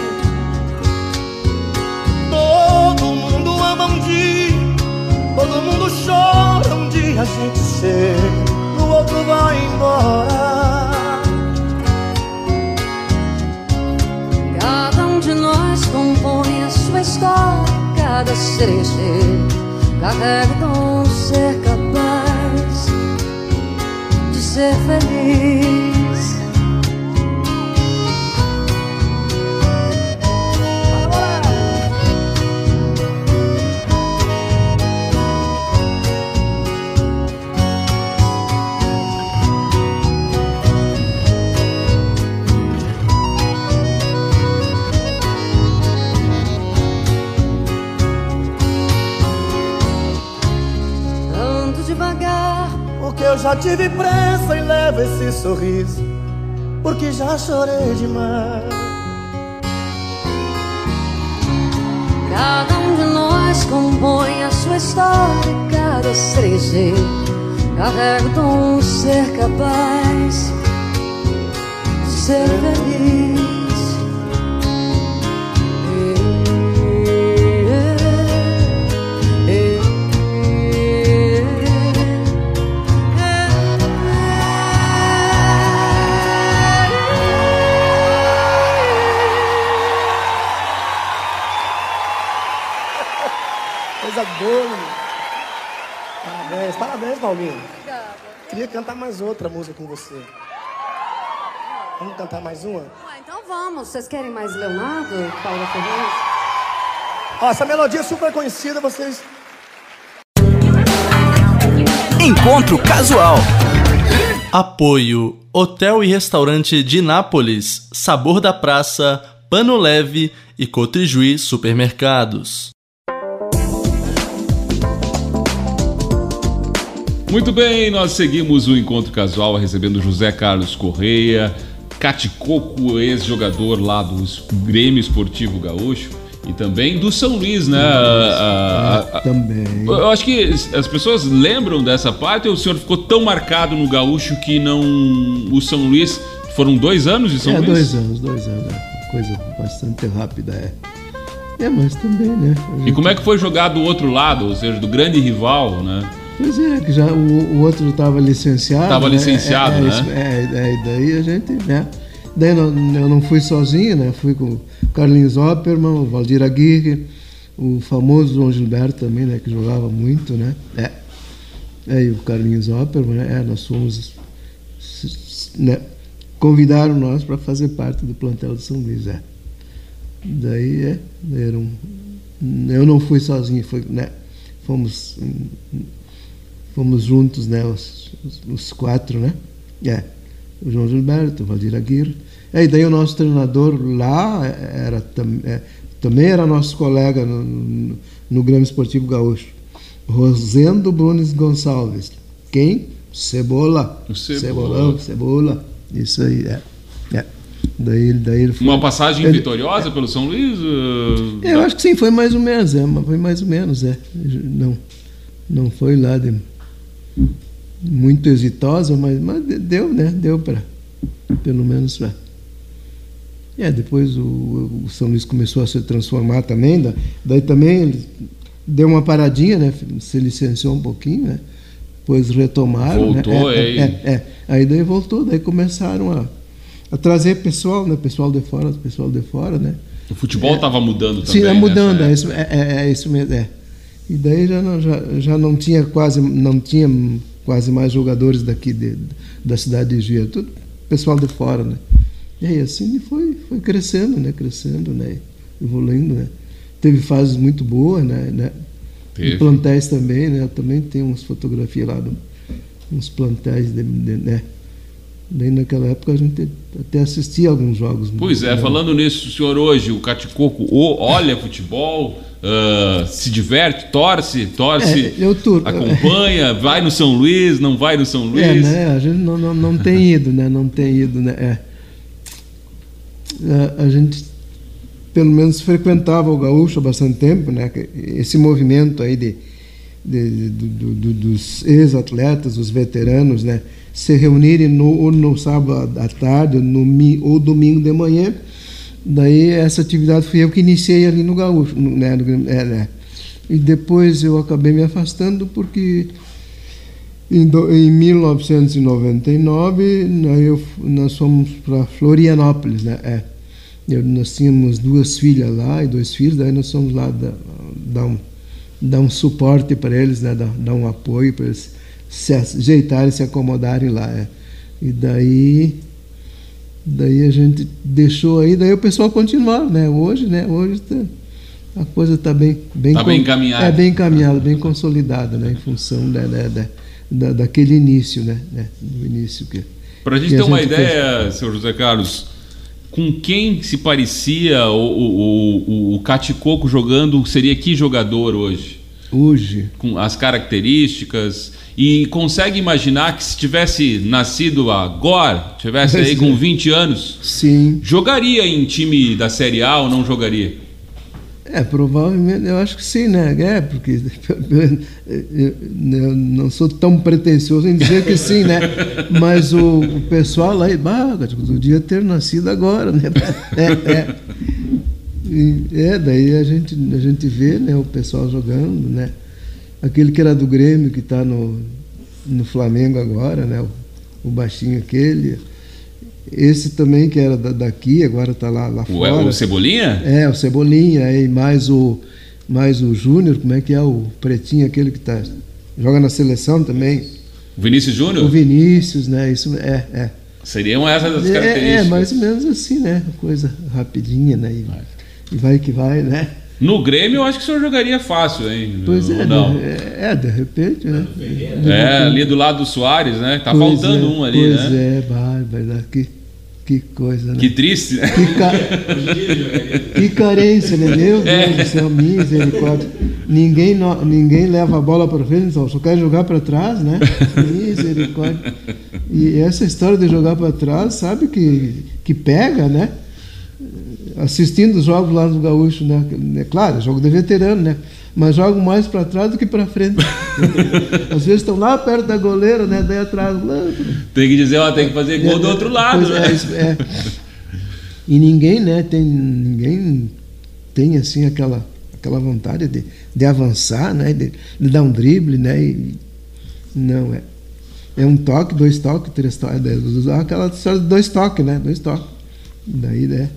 Todo mundo ama um dia, todo mundo chora um dia a gente chega, no outro vai embora. Cada um de nós compõe a sua história, cada cerejeiro carrega o dom ser ser. Tive pressa e levo esse sorriso Porque já chorei demais cada um de nós compõe a sua história, cada cerejeiro carrega de ser capaz de ser feliz. Parabéns, Paulinho. Queria cantar mais outra música com você. Vamos cantar mais uma? Ué, então vamos. Vocês querem mais Leonardo, Paula Fernandes? Ó, essa melodia é super conhecida, vocês. Encontro Casual. Apoio Hotel e Restaurante de Nápoles, Sabor da Praça, Pano Leve e Cotrijuí Supermercados. Muito bem, nós seguimos o encontro casual recebendo José Carlos Correia, Caticoco, ex-jogador lá do Grêmio Esportivo Gaúcho e também do São Luís, né? A- a- a- Também. eu acho que as pessoas lembram dessa parte ou o senhor ficou tão marcado no Gaúcho que não. O São Luís. Foram dois anos de São é, Luís? dois anos, dois anos. É. Coisa bastante rápida, é. É, mas também, né? a E gente- como é que foi jogar do outro lado, ou seja, do grande rival, né? Pois é, que já o, o outro estava licenciado. Tava né? licenciado, é, é, né? É, é, e daí a gente, né? Daí não- eu não fui sozinho, né? Fui com o Carlinhos Opperman, o Valdir Aguirre, o famoso João Gilberto também, né? Que jogava muito, né? É. É, e o Carlinhos Opperman, né? É, nós fomos, né? Convidaram nós para fazer parte do plantel de São Luís, é. Daí, é, era um, eu não fui sozinho, foi, né? Fomos hum, fomos juntos, né, os, os- quatro, né? É, o João Gilberto, o Valdir Aguirre. É, e daí o nosso treinador lá era tam, é, também era nosso colega no, no, no Grêmio Esportivo Gaúcho, Rosendo Brunes Gonçalves. Quem? Cebola. Cebola. Cebolão, Cebola. Isso aí, é. é. Daí, daí ele foi. Uma passagem Ele- vitoriosa pelo São Luís? uh, Eu acho que sim, foi mais ou menos, é, mas foi mais ou menos, é. Não, não foi lá de muito exitosa, mas, mas de- deu, né? Deu para, pelo menos para. É, depois o, o São Luís começou a se transformar também, da- daí também ele deu uma paradinha, né? Se licenciou um pouquinho, né? Depois retomaram. Voltou, né? aí. é, é, é. Aí daí voltou, daí começaram a, a trazer pessoal, né? Pessoal de fora, pessoal de fora, né? O futebol estava mudando também. Sim, é mudando, é isso, é, é- é isso mesmo. É. E daí já não, já, já não tinha quase não tinha quase mais jogadores daqui de, da cidade de Juiz, tudo pessoal de fora, né? E aí assim foi, foi crescendo, né? Crescendo, né? Evoluindo, né? Teve fases muito boas, né? né? Teve. E plantéis também, né? Eu também tenho umas fotografias lá, do, uns plantéis, de, de- né? Daí naquela época a gente até assistia alguns jogos. Pois é, falando nisso, o senhor hoje, o Caticoco, olha futebol, ah, se diverte, torce, torce, É, tur- acompanha, vai no São Luís, não vai no São Luís. É, né? A gente não, não, não tem ido, né? Não tem ido, né? É. A, a gente, pelo menos, frequentava o gaúcho há bastante tempo, né? Esse movimento aí de, de- de- do- do- dos ex-atletas, os veteranos, né? Se reunirem no, ou no sábado à tarde ou, no, ou domingo de manhã. Daí essa atividade fui eu que iniciei ali no gaúcho, né? No- é, né? E depois eu acabei me afastando porque em, do- em 1999, né, eu, nós fomos para Florianópolis, né? É. Eu- nós tínhamos duas filhas lá e dois filhos, daí nós fomos lá dar, dar, um, dar um suporte para eles, né? Dar, dar um apoio para eles se ajeitarem, se acomodarem lá. é. E daí, daí a gente deixou aí, daí o pessoal continuou, né? Hoje, né? Hoje tá- a coisa está bem, bem, Tá bem encaminhada. É bem encaminhada, bem consolidada, né? Em função da, da, da- da- daquele início, né? né, Do início que. Para a gente ter uma fez. ideia, senhor José Carlos, com quem se parecia o, o, o, o Caticoco jogando, seria que jogador hoje? Hoje, Com as características. E consegue imaginar que se tivesse nascido agora, tivesse aí com 20 anos, sim. jogaria em time da Série A ou não jogaria? É, provavelmente, eu acho que sim, né? É, porque eu não sou tão pretensioso em dizer que sim, né? Mas o, o pessoal lá, bah, podia ter nascido agora, né? É, é. E, é, daí a gente, a gente vê né, o pessoal jogando, né? Aquele que era do Grêmio, que está no, no Flamengo agora, né? O, o baixinho aquele. Esse também que era da- daqui, agora está lá, lá O, fora. o Cebolinha? É, o Cebolinha, aí mais o mais o Júnior, como é que é o pretinho aquele que tá joga na seleção também, O Vinícius o Júnior? Vinícius, né? Isso é, é. Seriam essas as É, características. é, mais ou menos assim, né? Coisa rapidinha, né? E, e vai que vai, né? No Grêmio, eu acho que o senhor jogaria fácil, hein? Pois é, não. né? é, de repente, né? É, ali do lado do Soares, né? Tá Pois faltando é, um ali, pois né? é, vai, vai dar que, que coisa, né? Que triste, né? Que, ca... que carência, né? Meu Deus do céu, misericórdia. Ninguém, no- ninguém leva a bola para frente, só, só quer jogar para trás, né? Misericórdia. E essa história de jogar para trás, sabe que, que pega, né? Assistindo os jogos lá no Gaúcho, né? É claro, é jogo de veterano, né? Mas jogam mais para trás do que para frente. Às vezes estão lá perto da goleira, né? Daí atrás. Lá, Tem que dizer, ó, tem que fazer gol do outro lado, né? é, é. E ninguém, né, tem ninguém tem assim aquela aquela vontade de, de avançar, né, de, de dar um drible, né? E, não é é um toque, dois toques, três toques, é, aquela história de dois toques, né? Dois toques. Daí, né?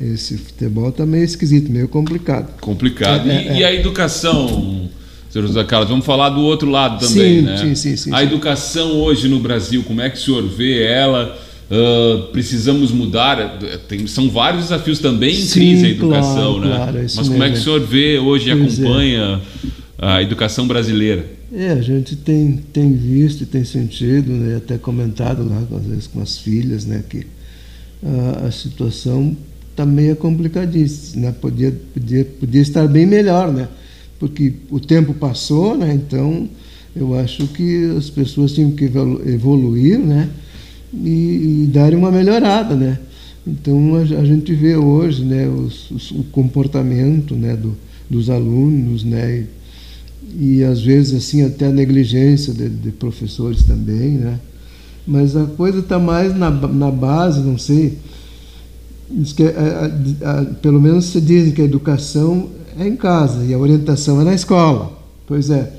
Esse futebol tá meio esquisito, meio complicado. Complicado. É, E, é, e a educação, senhor José Carlos? Vamos falar do outro lado também, Sim, né? sim, sim, sim, a sim. educação hoje no Brasil, como é que o senhor vê ela? Ah, precisamos mudar. Tem- são vários desafios também em crise a educação, claro, né? claro, é isso Mas como é que o mesmo. senhor vê hoje e Pois é. acompanha a educação brasileira? É, a gente tem, tem visto e tem sentido, né, até comentado lá, às vezes com as filhas, né, que a, situação está meio complicadíssima, né, podia, podia, podia estar bem melhor, né, porque o tempo passou, né? Então, eu acho que as pessoas tinham que evoluir, né? E, e dar uma melhorada, né? Então, a, a gente vê hoje, né, os, os, o comportamento, né, do, dos alunos, né? E, e, às vezes assim até a negligência de, de professores também, né? Mas a coisa está mais na, na base, não sei. A, a, a, pelo menos se diz que a educação é em casa e a orientação é na escola. Pois é,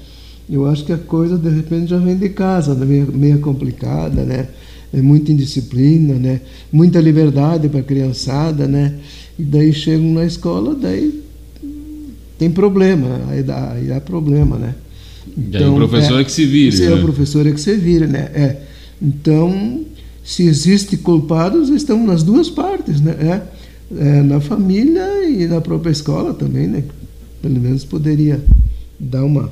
eu acho que a coisa de repente já vem de casa, né? meio, meio complicada, né? É muita indisciplina, né? Muita liberdade para a criançada, né? E daí chegam na escola, daí tem problema, aí dá, aí dá problema, né? Então, e aí o professor é, é que se vire. É né? o professor é que se vire, né? É. Então, se existe culpados, estão nas duas partes, né? É é, na família e na própria escola também, né? Pelo menos poderia dar uma,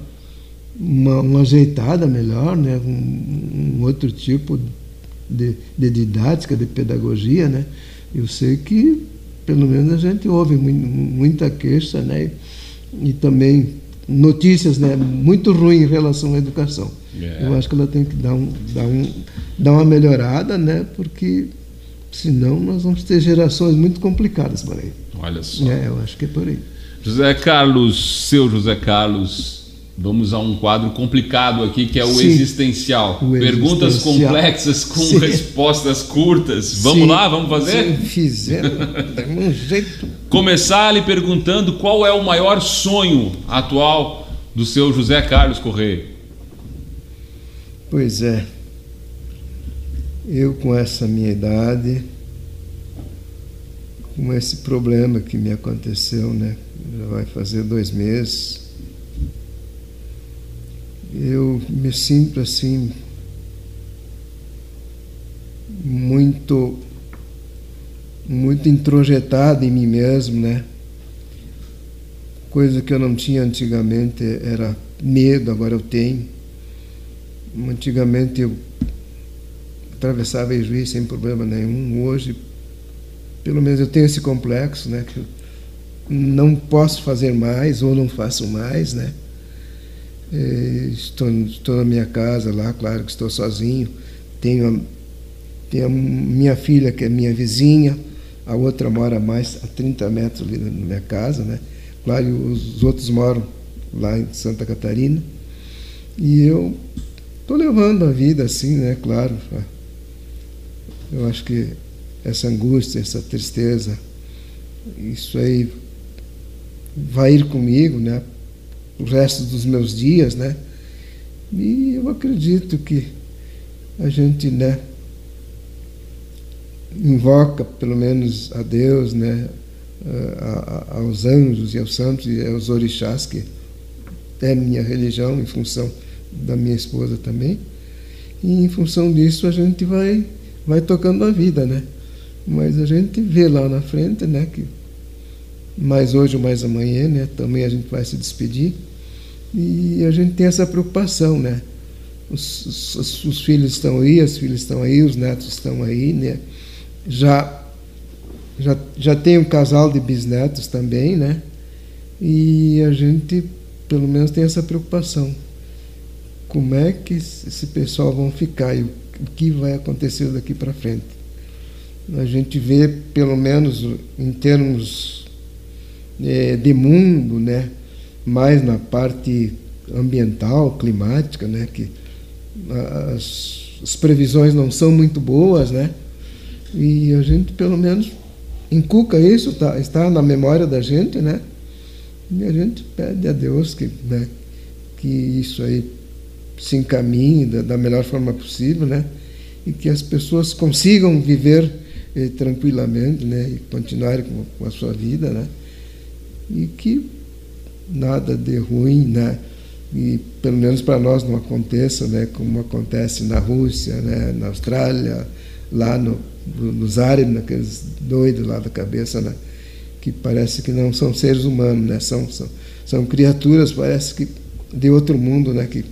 uma, uma ajeitada melhor, né? Um, um, outro tipo de, de didática, de pedagogia, né? Eu sei que, pelo menos, a gente ouve muita queixa, né? E, e também notícias né, muito ruins em relação à educação. Yeah. É. Eu acho que ela tem que dar, um, dar, um, dar uma melhorada, né? Porque Senão nós vamos ter gerações muito complicadas por aí. Olha só. É, eu acho que é por aí. José Carlos, seu José Carlos, vamos a um quadro complicado aqui que é o Sim, existencial. O Perguntas existencial. complexas com Sim. respostas curtas. Vamos Sim. lá, vamos fazer? Fizemos, de um jeito. Começar lhe perguntando qual é o maior sonho atual do seu José Carlos Correia. Pois é. Eu, com essa minha idade, com esse problema que me aconteceu, né? Já vai fazer dois meses. Eu me sinto assim muito muito introjetado em mim mesmo, né? Coisa que eu não tinha antigamente era medo, agora eu tenho. Antigamente eu atravessava Ijuí sem problema nenhum. Hoje, pelo menos eu tenho esse complexo, né? Que eu não posso fazer mais ou não faço mais, né? É, estou, estou na minha casa lá, claro que estou sozinho. Tenho tenho a minha filha, que é minha vizinha, a outra mora mais a 30 metros ali na minha casa, né? Claro, os outros moram lá em Santa Catarina. E eu estou levando a vida assim, né? Claro, eu acho que essa angústia, essa tristeza, isso aí vai ir comigo, né? O resto dos meus dias, né? E eu acredito que a gente, né? Invoca pelo menos a Deus, né? A, a, aos anjos e aos santos e aos orixás, que é minha religião, em função da minha esposa também. E em função disso a gente vai vai tocando a vida, né? Mas a gente vê lá na frente, né, que mais hoje ou mais amanhã, né, também a gente vai se despedir. E a gente tem essa preocupação, né? Os, os, os filhos estão aí, as filhas estão aí, os netos estão aí, né? Já já, já tem um casal de bisnetos também, né? E a gente, pelo menos, tem essa preocupação. Como é que esse pessoal vão ficar? E o o que vai acontecer daqui para frente. A gente vê, pelo menos em termos é, de mundo, né, mais na parte ambiental, climática, né, que as, as previsões não são muito boas, né, e a gente pelo menos inculca isso, tá, está na memória da gente, né, e a gente pede a Deus que, né, que isso aí se encaminhe da, da, melhor forma possível, né? E que as pessoas consigam viver eh, tranquilamente, né? E continuarem com, com, a sua vida, né? E que nada de ruim, né? E pelo menos para nós não aconteça, né? Como acontece na Rússia, né? Na Austrália, lá no, nos árabes, naqueles doidos lá da cabeça, né? Que parece que não são seres humanos, né? São, são, são criaturas, parece que de outro mundo, né? Que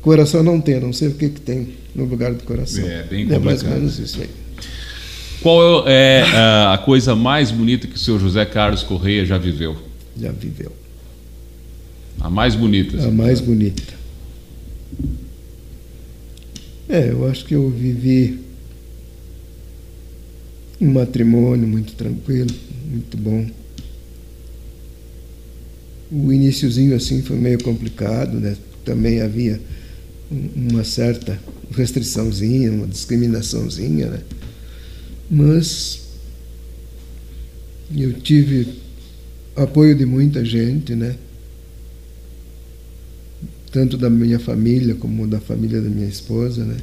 Coração não tem, não sei o que, que tem no lugar do coração. É, bem complicado. É mais ou menos isso aí. Qual é, é a coisa mais bonita que o senhor José Carlos Correia já viveu? Já viveu. A mais bonita. A mais bonita. É, eu acho que eu vivi um matrimônio muito tranquilo, muito bom. O iníciozinho assim foi meio complicado, né? Também havia uma certa restriçãozinha, uma discriminaçãozinha, né? Mas eu tive apoio de muita gente, né? Tanto da minha família como da família da minha esposa, né?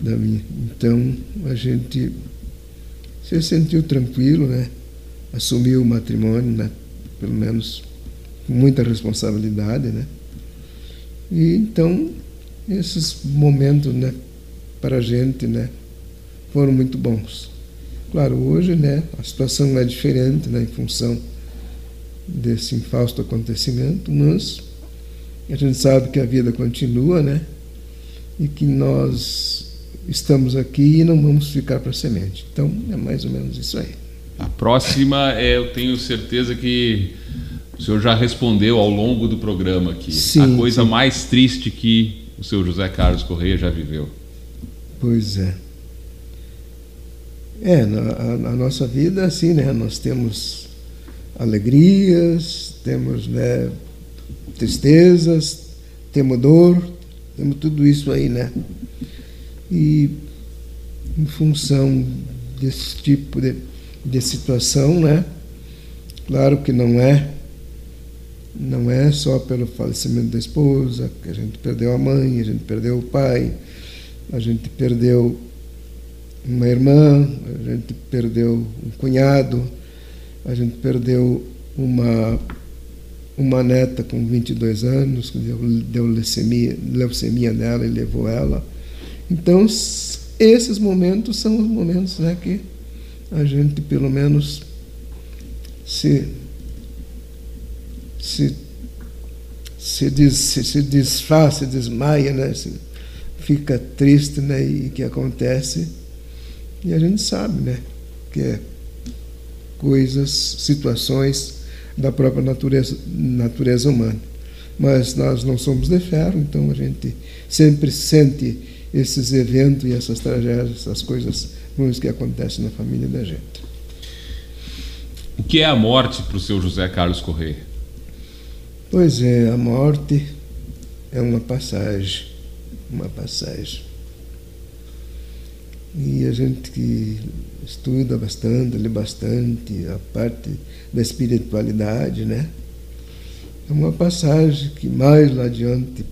Da minha. Então a gente se sentiu tranquilo, né? Assumiu o matrimônio, né? Pelo menos com muita responsabilidade, né? E então esses momentos, né? Para a gente, né? Foram muito bons. Claro, hoje, né? A situação é diferente, né? Em função desse infausto acontecimento, mas a gente sabe que a vida continua, né? E que nós estamos aqui e não vamos ficar para semente. Então, é mais ou menos isso aí. A próxima, é, eu tenho certeza que o senhor já respondeu ao longo do programa aqui. Sim, a coisa sim. mais triste que o seu José Carlos Correia já viveu. Pois é. É, na, a, a nossa vida, assim, né? Nós temos alegrias, temos né, tristezas, temos dor, temos tudo isso aí, né? E em função desse tipo de, de situação, né? Claro que não é não é só pelo falecimento da esposa, que a gente perdeu a mãe, a gente perdeu o pai, a gente perdeu uma irmã, a gente perdeu um cunhado, a gente perdeu uma uma neta com 22 anos, que deu, deu leucemia, leucemia nela e levou ela. Então, esses momentos são os momentos né, que a gente, pelo menos, se, se, se, des, se, se desfaz, se desmaia, né, se fica triste né, e que acontece. E a gente sabe né, que é coisas, situações da própria natureza, natureza humana. Mas nós não somos de ferro, então a gente sempre sente esses eventos e essas tragédias, essas coisas ruins que acontecem na família da gente. O que é a morte para o seu José Carlos Correia? Pois é, a morte é uma passagem, uma passagem. E a gente que estuda bastante, lê bastante a parte da espiritualidade, né? É uma passagem que mais lá adiante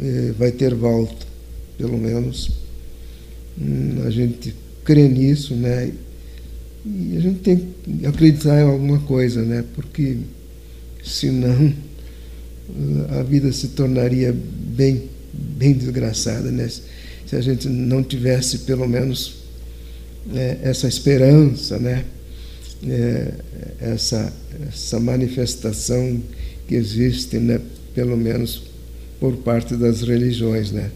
eh, vai ter volta, pelo menos hum, a gente crê nisso, né? E a gente tem que acreditar em alguma coisa, né? Porque senão a vida se tornaria bem, bem desgraçada, né? Se a gente não tivesse pelo menos é, essa esperança, né? É, essa, essa manifestação que existe, né? Pelo menos por parte das religiões, né?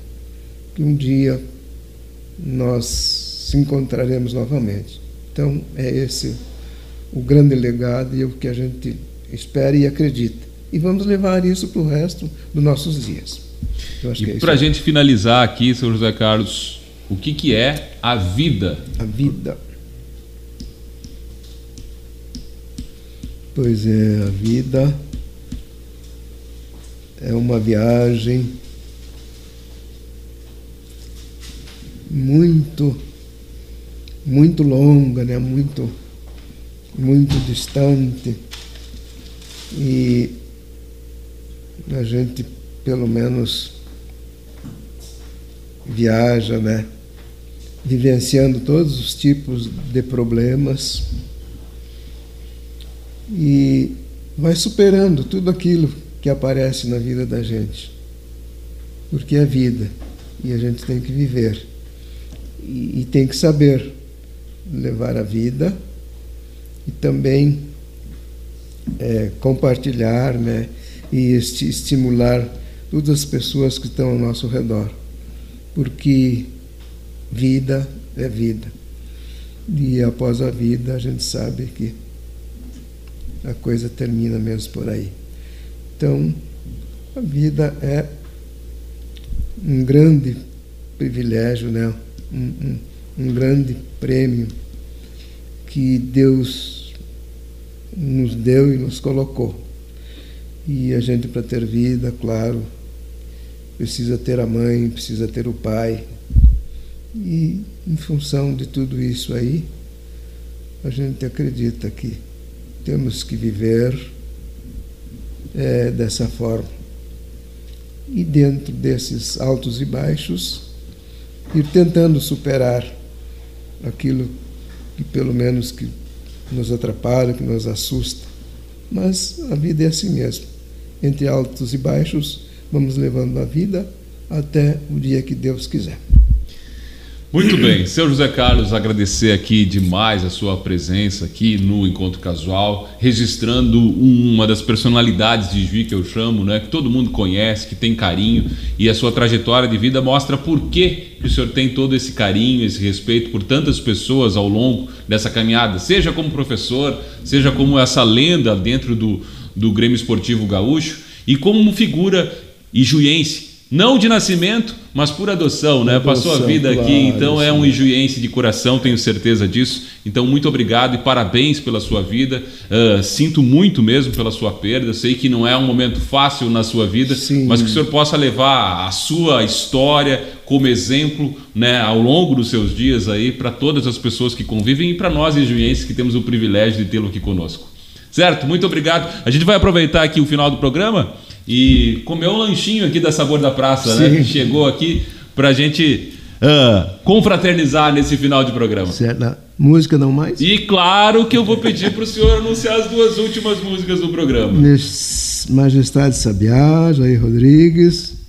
Que um dia nós se encontraremos novamente. Então é esse o grande legado e o que a gente espera e acredita. E vamos levar isso para o resto dos nossos dias. É E isso para a gente finalizar aqui, seu José Carlos, o que, que é a vida? A vida. Pois é, a vida é uma viagem muito, muito longa, né? muito, muito distante. E a gente, pelo menos, viaja, né? Vivenciando todos os tipos de problemas e vai superando tudo aquilo que aparece na vida da gente. Porque é vida e a gente tem que viver e, e tem que saber levar a vida e também é, compartilhar né, e esti estimular todas as pessoas que estão ao nosso redor. Porque vida é vida. E após a vida, a gente sabe que a coisa termina mesmo por aí. Então, A vida é um grande privilégio, né? um, um, um grande prêmio que Deus nos deu e nos colocou. E a gente, para ter vida, claro, precisa ter a mãe, precisa ter o pai. E, em função de tudo isso aí, a gente acredita que temos que viver é, dessa forma e dentro desses altos e baixos ir tentando superar aquilo que pelo menos que nos atrapalha, que nos assusta. Mas a vida é assim mesmo. Entre altos e baixos, vamos levando a vida até o dia que Deus quiser. Muito bem, seu José Carlos, agradecer aqui demais a sua presença aqui no Encontro Casual, registrando uma das personalidades de Juí que eu chamo, né, que todo mundo conhece, que tem carinho, e a sua trajetória de vida mostra por que, o senhor tem todo esse carinho, esse respeito por tantas pessoas ao longo dessa caminhada, seja como professor, seja como essa lenda dentro do, do Grêmio Esportivo Gaúcho, e como figura ijuiense, não de nascimento, mas por adoção, né? Adoção, Passou a vida claro, aqui, então é um ijuiense de coração, tenho certeza disso. Então, muito obrigado e parabéns pela sua vida. Uh, sinto muito mesmo pela sua perda. Sei que não é um momento fácil na sua vida, Sim. mas que o senhor possa levar a sua história como exemplo, né, ao longo dos seus dias aí para todas as pessoas que convivem e para nós ijuienses que temos o privilégio de tê-lo aqui conosco. Certo? Muito obrigado. A gente vai aproveitar aqui o final do programa e comeu um lanchinho aqui da Sabor da Praça, né? Sim. né? Que chegou aqui para a gente uh, confraternizar nesse final de programa. Certo. Música não mais? E claro que eu vou pedir para o senhor anunciar as duas últimas músicas do programa. Majestade Sabiá, Jair Rodrigues,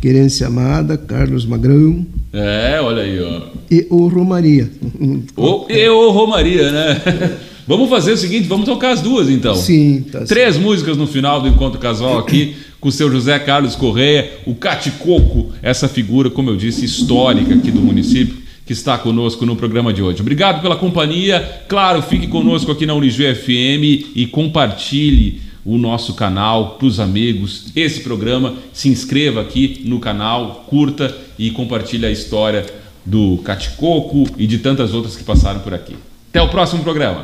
Querência Amada, Carlos Magrão. É, olha aí, ó. E o Romaria. O, e o Romaria, né? Vamos fazer o seguinte, vamos tocar as duas então. Sim, tá Três certo. músicas no final do Encontro Casual aqui com o seu José Carlos Correia, o Caticoco, essa figura, como eu disse, histórica aqui do município, que está conosco no programa de hoje. Obrigado pela companhia. Claro, fique conosco aqui na Unigê FM e compartilhe o nosso canal para os amigos. Esse programa, se inscreva aqui no canal, curta e compartilhe a história do Caticoco e de tantas outras que passaram por aqui. Até o próximo programa.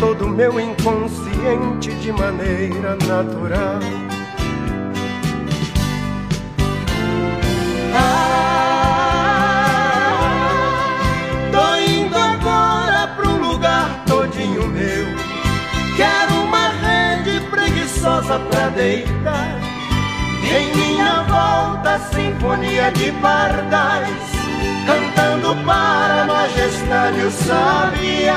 Todo meu inconsciente de maneira natural. Ah, tô indo agora pro lugar todinho meu. Quero uma rede preguiçosa pra deitar. Em minha volta, sinfonia de pardais, para a majestade o sabiá.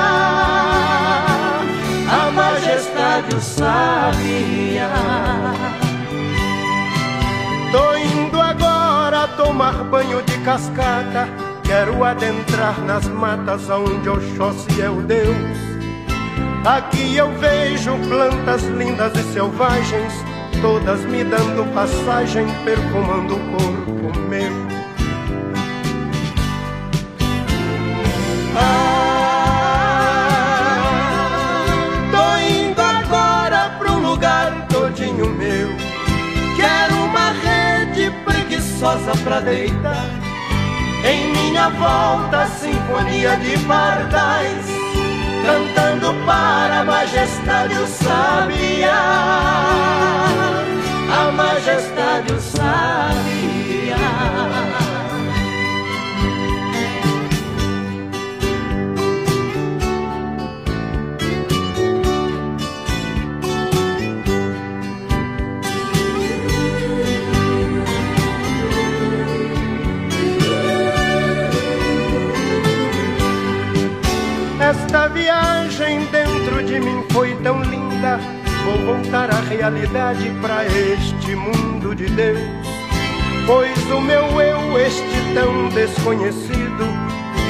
A majestade o sabiá. Tô indo agora tomar banho de cascata. Quero adentrar nas matas onde Oxóssi é o Deus. Aqui eu vejo plantas lindas e selvagens, todas me dando passagem, perfumando o corpo meu. Ah, tô indo agora pro lugar todinho meu. Quero uma rede preguiçosa pra deitar. Em minha volta, sinfonia de pardais cantando para a majestade o sabiá, a majestade o sabiá. Esta viagem dentro de mim foi tão linda. Vou voltar à realidade para este mundo de Deus. Pois o meu eu, este tão desconhecido,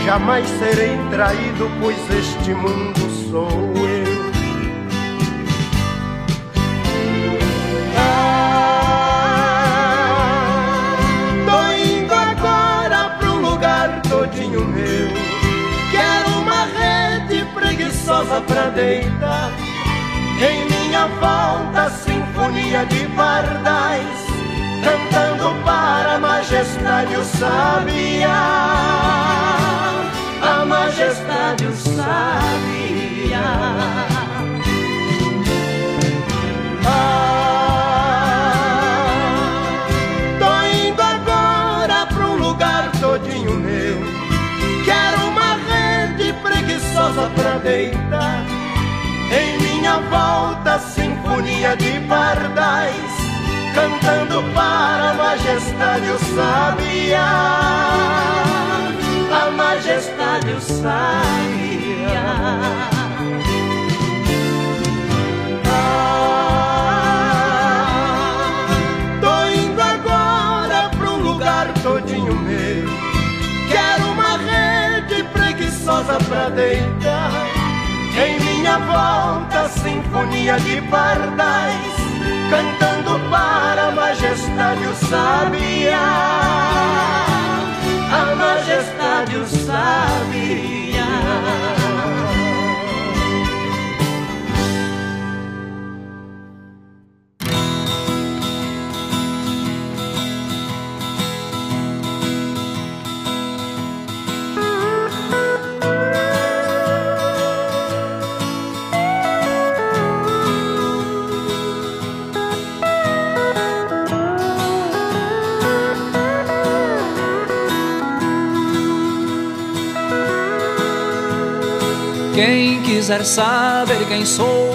jamais serei traído, pois este mundo sou preguiçosa pra deitar. Em minha volta, sinfonia de pardais, cantando para a majestade o sabiá. A majestade o sabiá. Ah, tô indo agora pra um lugar todinho meu. Pra deitar. Em minha volta, sinfonia de pardais, cantando para a majestade o sabiá. A majestade o sabiá. Pra deitar. Em minha volta, sinfonia de pardais, cantando para a majestade o sabiá. Quiser saber quem sou,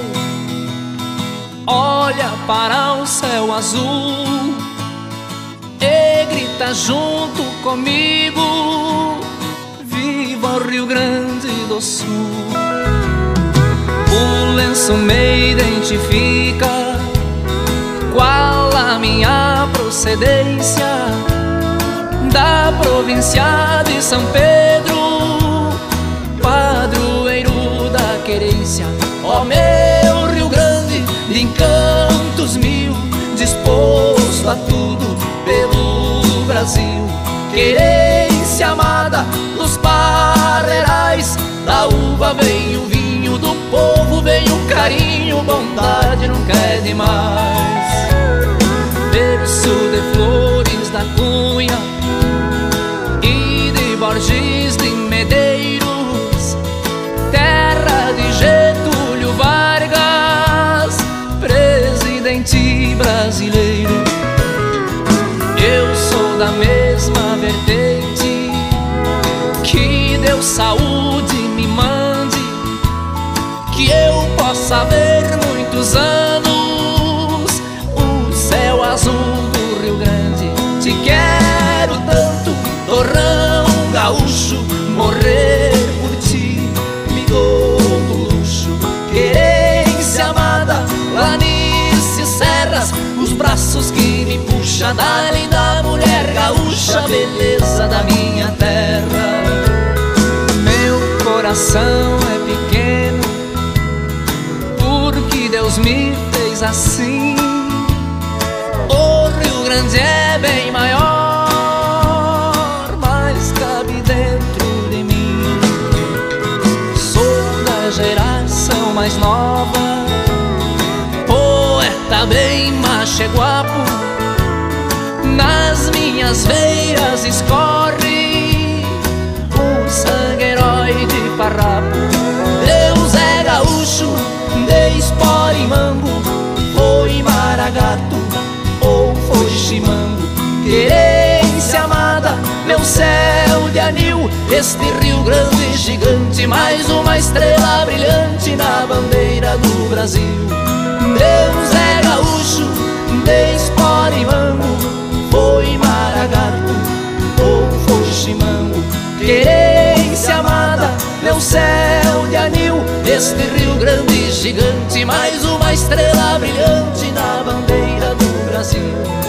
olha para o céu azul e grita junto comigo: Viva o Rio Grande do Sul! O lenço me identifica, qual a minha procedência da província de São Pedro disposto a tudo pelo Brasil. Querência amada dos parreirais, da uva vem o vinho, do povo vem o carinho, bondade nunca é demais. Berço de flores da cunha brasileiro. Eu sou da mesma vertente. Que Deus saúde me mande, que eu possa ver muitos anos da linda mulher gaúcha, beleza da minha terra. Meu coração é pequeno, porque Deus me fez assim. O Rio Grande é bem maior, mas cabe dentro de mim. Sou da geração mais nova, poeta bem macho guapo. Nas minhas veias escorre o sangue herói de farrapo. Deus é gaúcho, de espora e mango, foi maragato ou foi chimango. Querência amada, meu céu de anil, este Rio Grande gigante, mais uma estrela brilhante na bandeira do Brasil. Deus é gaúcho, de espora e mango, foi maragato ou foi chimango. Querência amada, meu céu de anil, este Rio Grande gigante, mais uma estrela brilhante na bandeira do Brasil.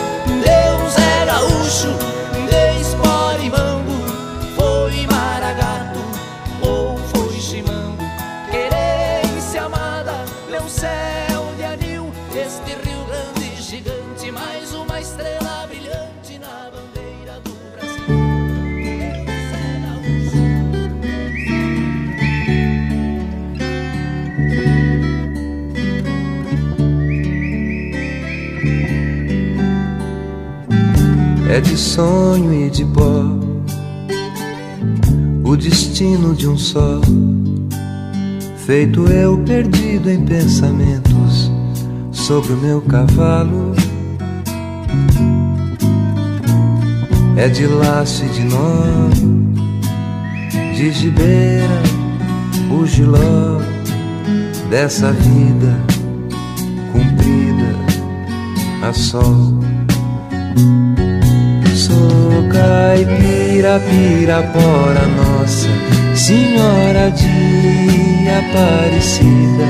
É de sonho e de pó o destino de um só. Feito eu perdido em pensamentos sobre o meu cavalo. É de laço e de nó, de gibeira, o giló dessa vida cumprida a sol. Sou caipira, pirapora, nossa Senhora de Aparecida.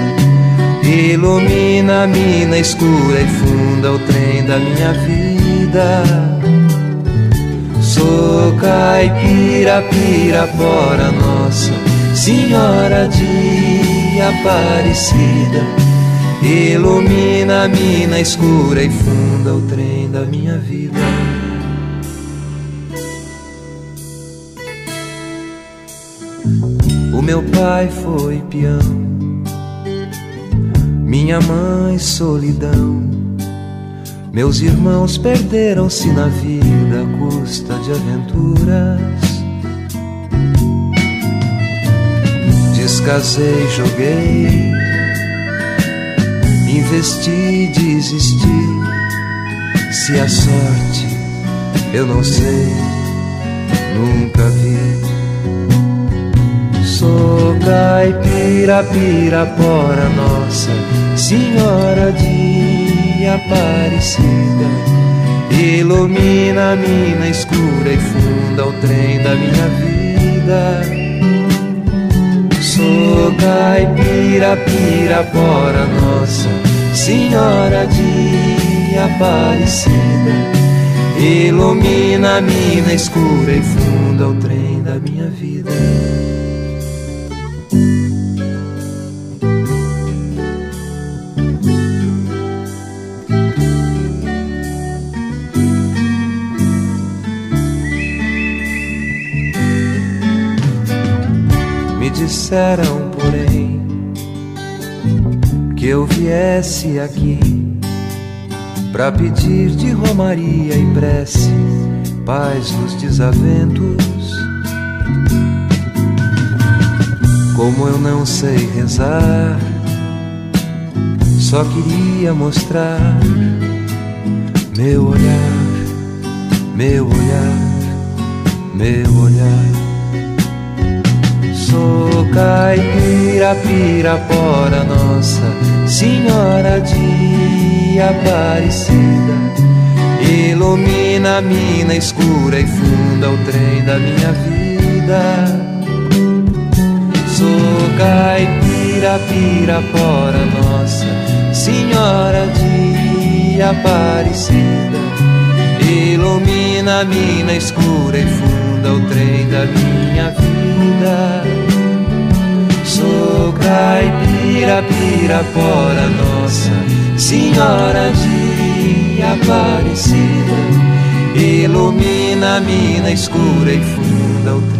Ilumina a mina escura e funda o trem da minha vida. Sou caipira, pirapora, nossa Senhora de Aparecida. Ilumina a mina escura e funda o trem da minha vida. O meu pai foi peão, minha mãe solidão. Meus irmãos perderam-se na vida à custa de aventuras. Descasei, joguei, investi, desisti. Se a sorte eu não sei, nunca vi. Sou caipira, pirapora, nossa Senhora de Aparecida. Ilumina a mina escura e funda o trem da minha vida. Sou caipira, pirapora, nossa Senhora de Aparecida. Ilumina a mina escura e funda o trem da minha vida. Disseram, porém, que eu viesse aqui pra pedir de romaria e prece paz nos desaventos. Como eu não sei rezar, só queria mostrar meu olhar, meu olhar, meu olhar. Sou caipira, pirapora, nossa Senhora de Aparecida. Ilumina a mina escura e funda o trem da minha vida. Sou caipira, pirapora, nossa Senhora de Aparecida. Ilumina a mina escura e funda o trem da minha vida. Caipira, pirapora, nossa Senhora de Aparecida. Ilumina a mina escura e funda o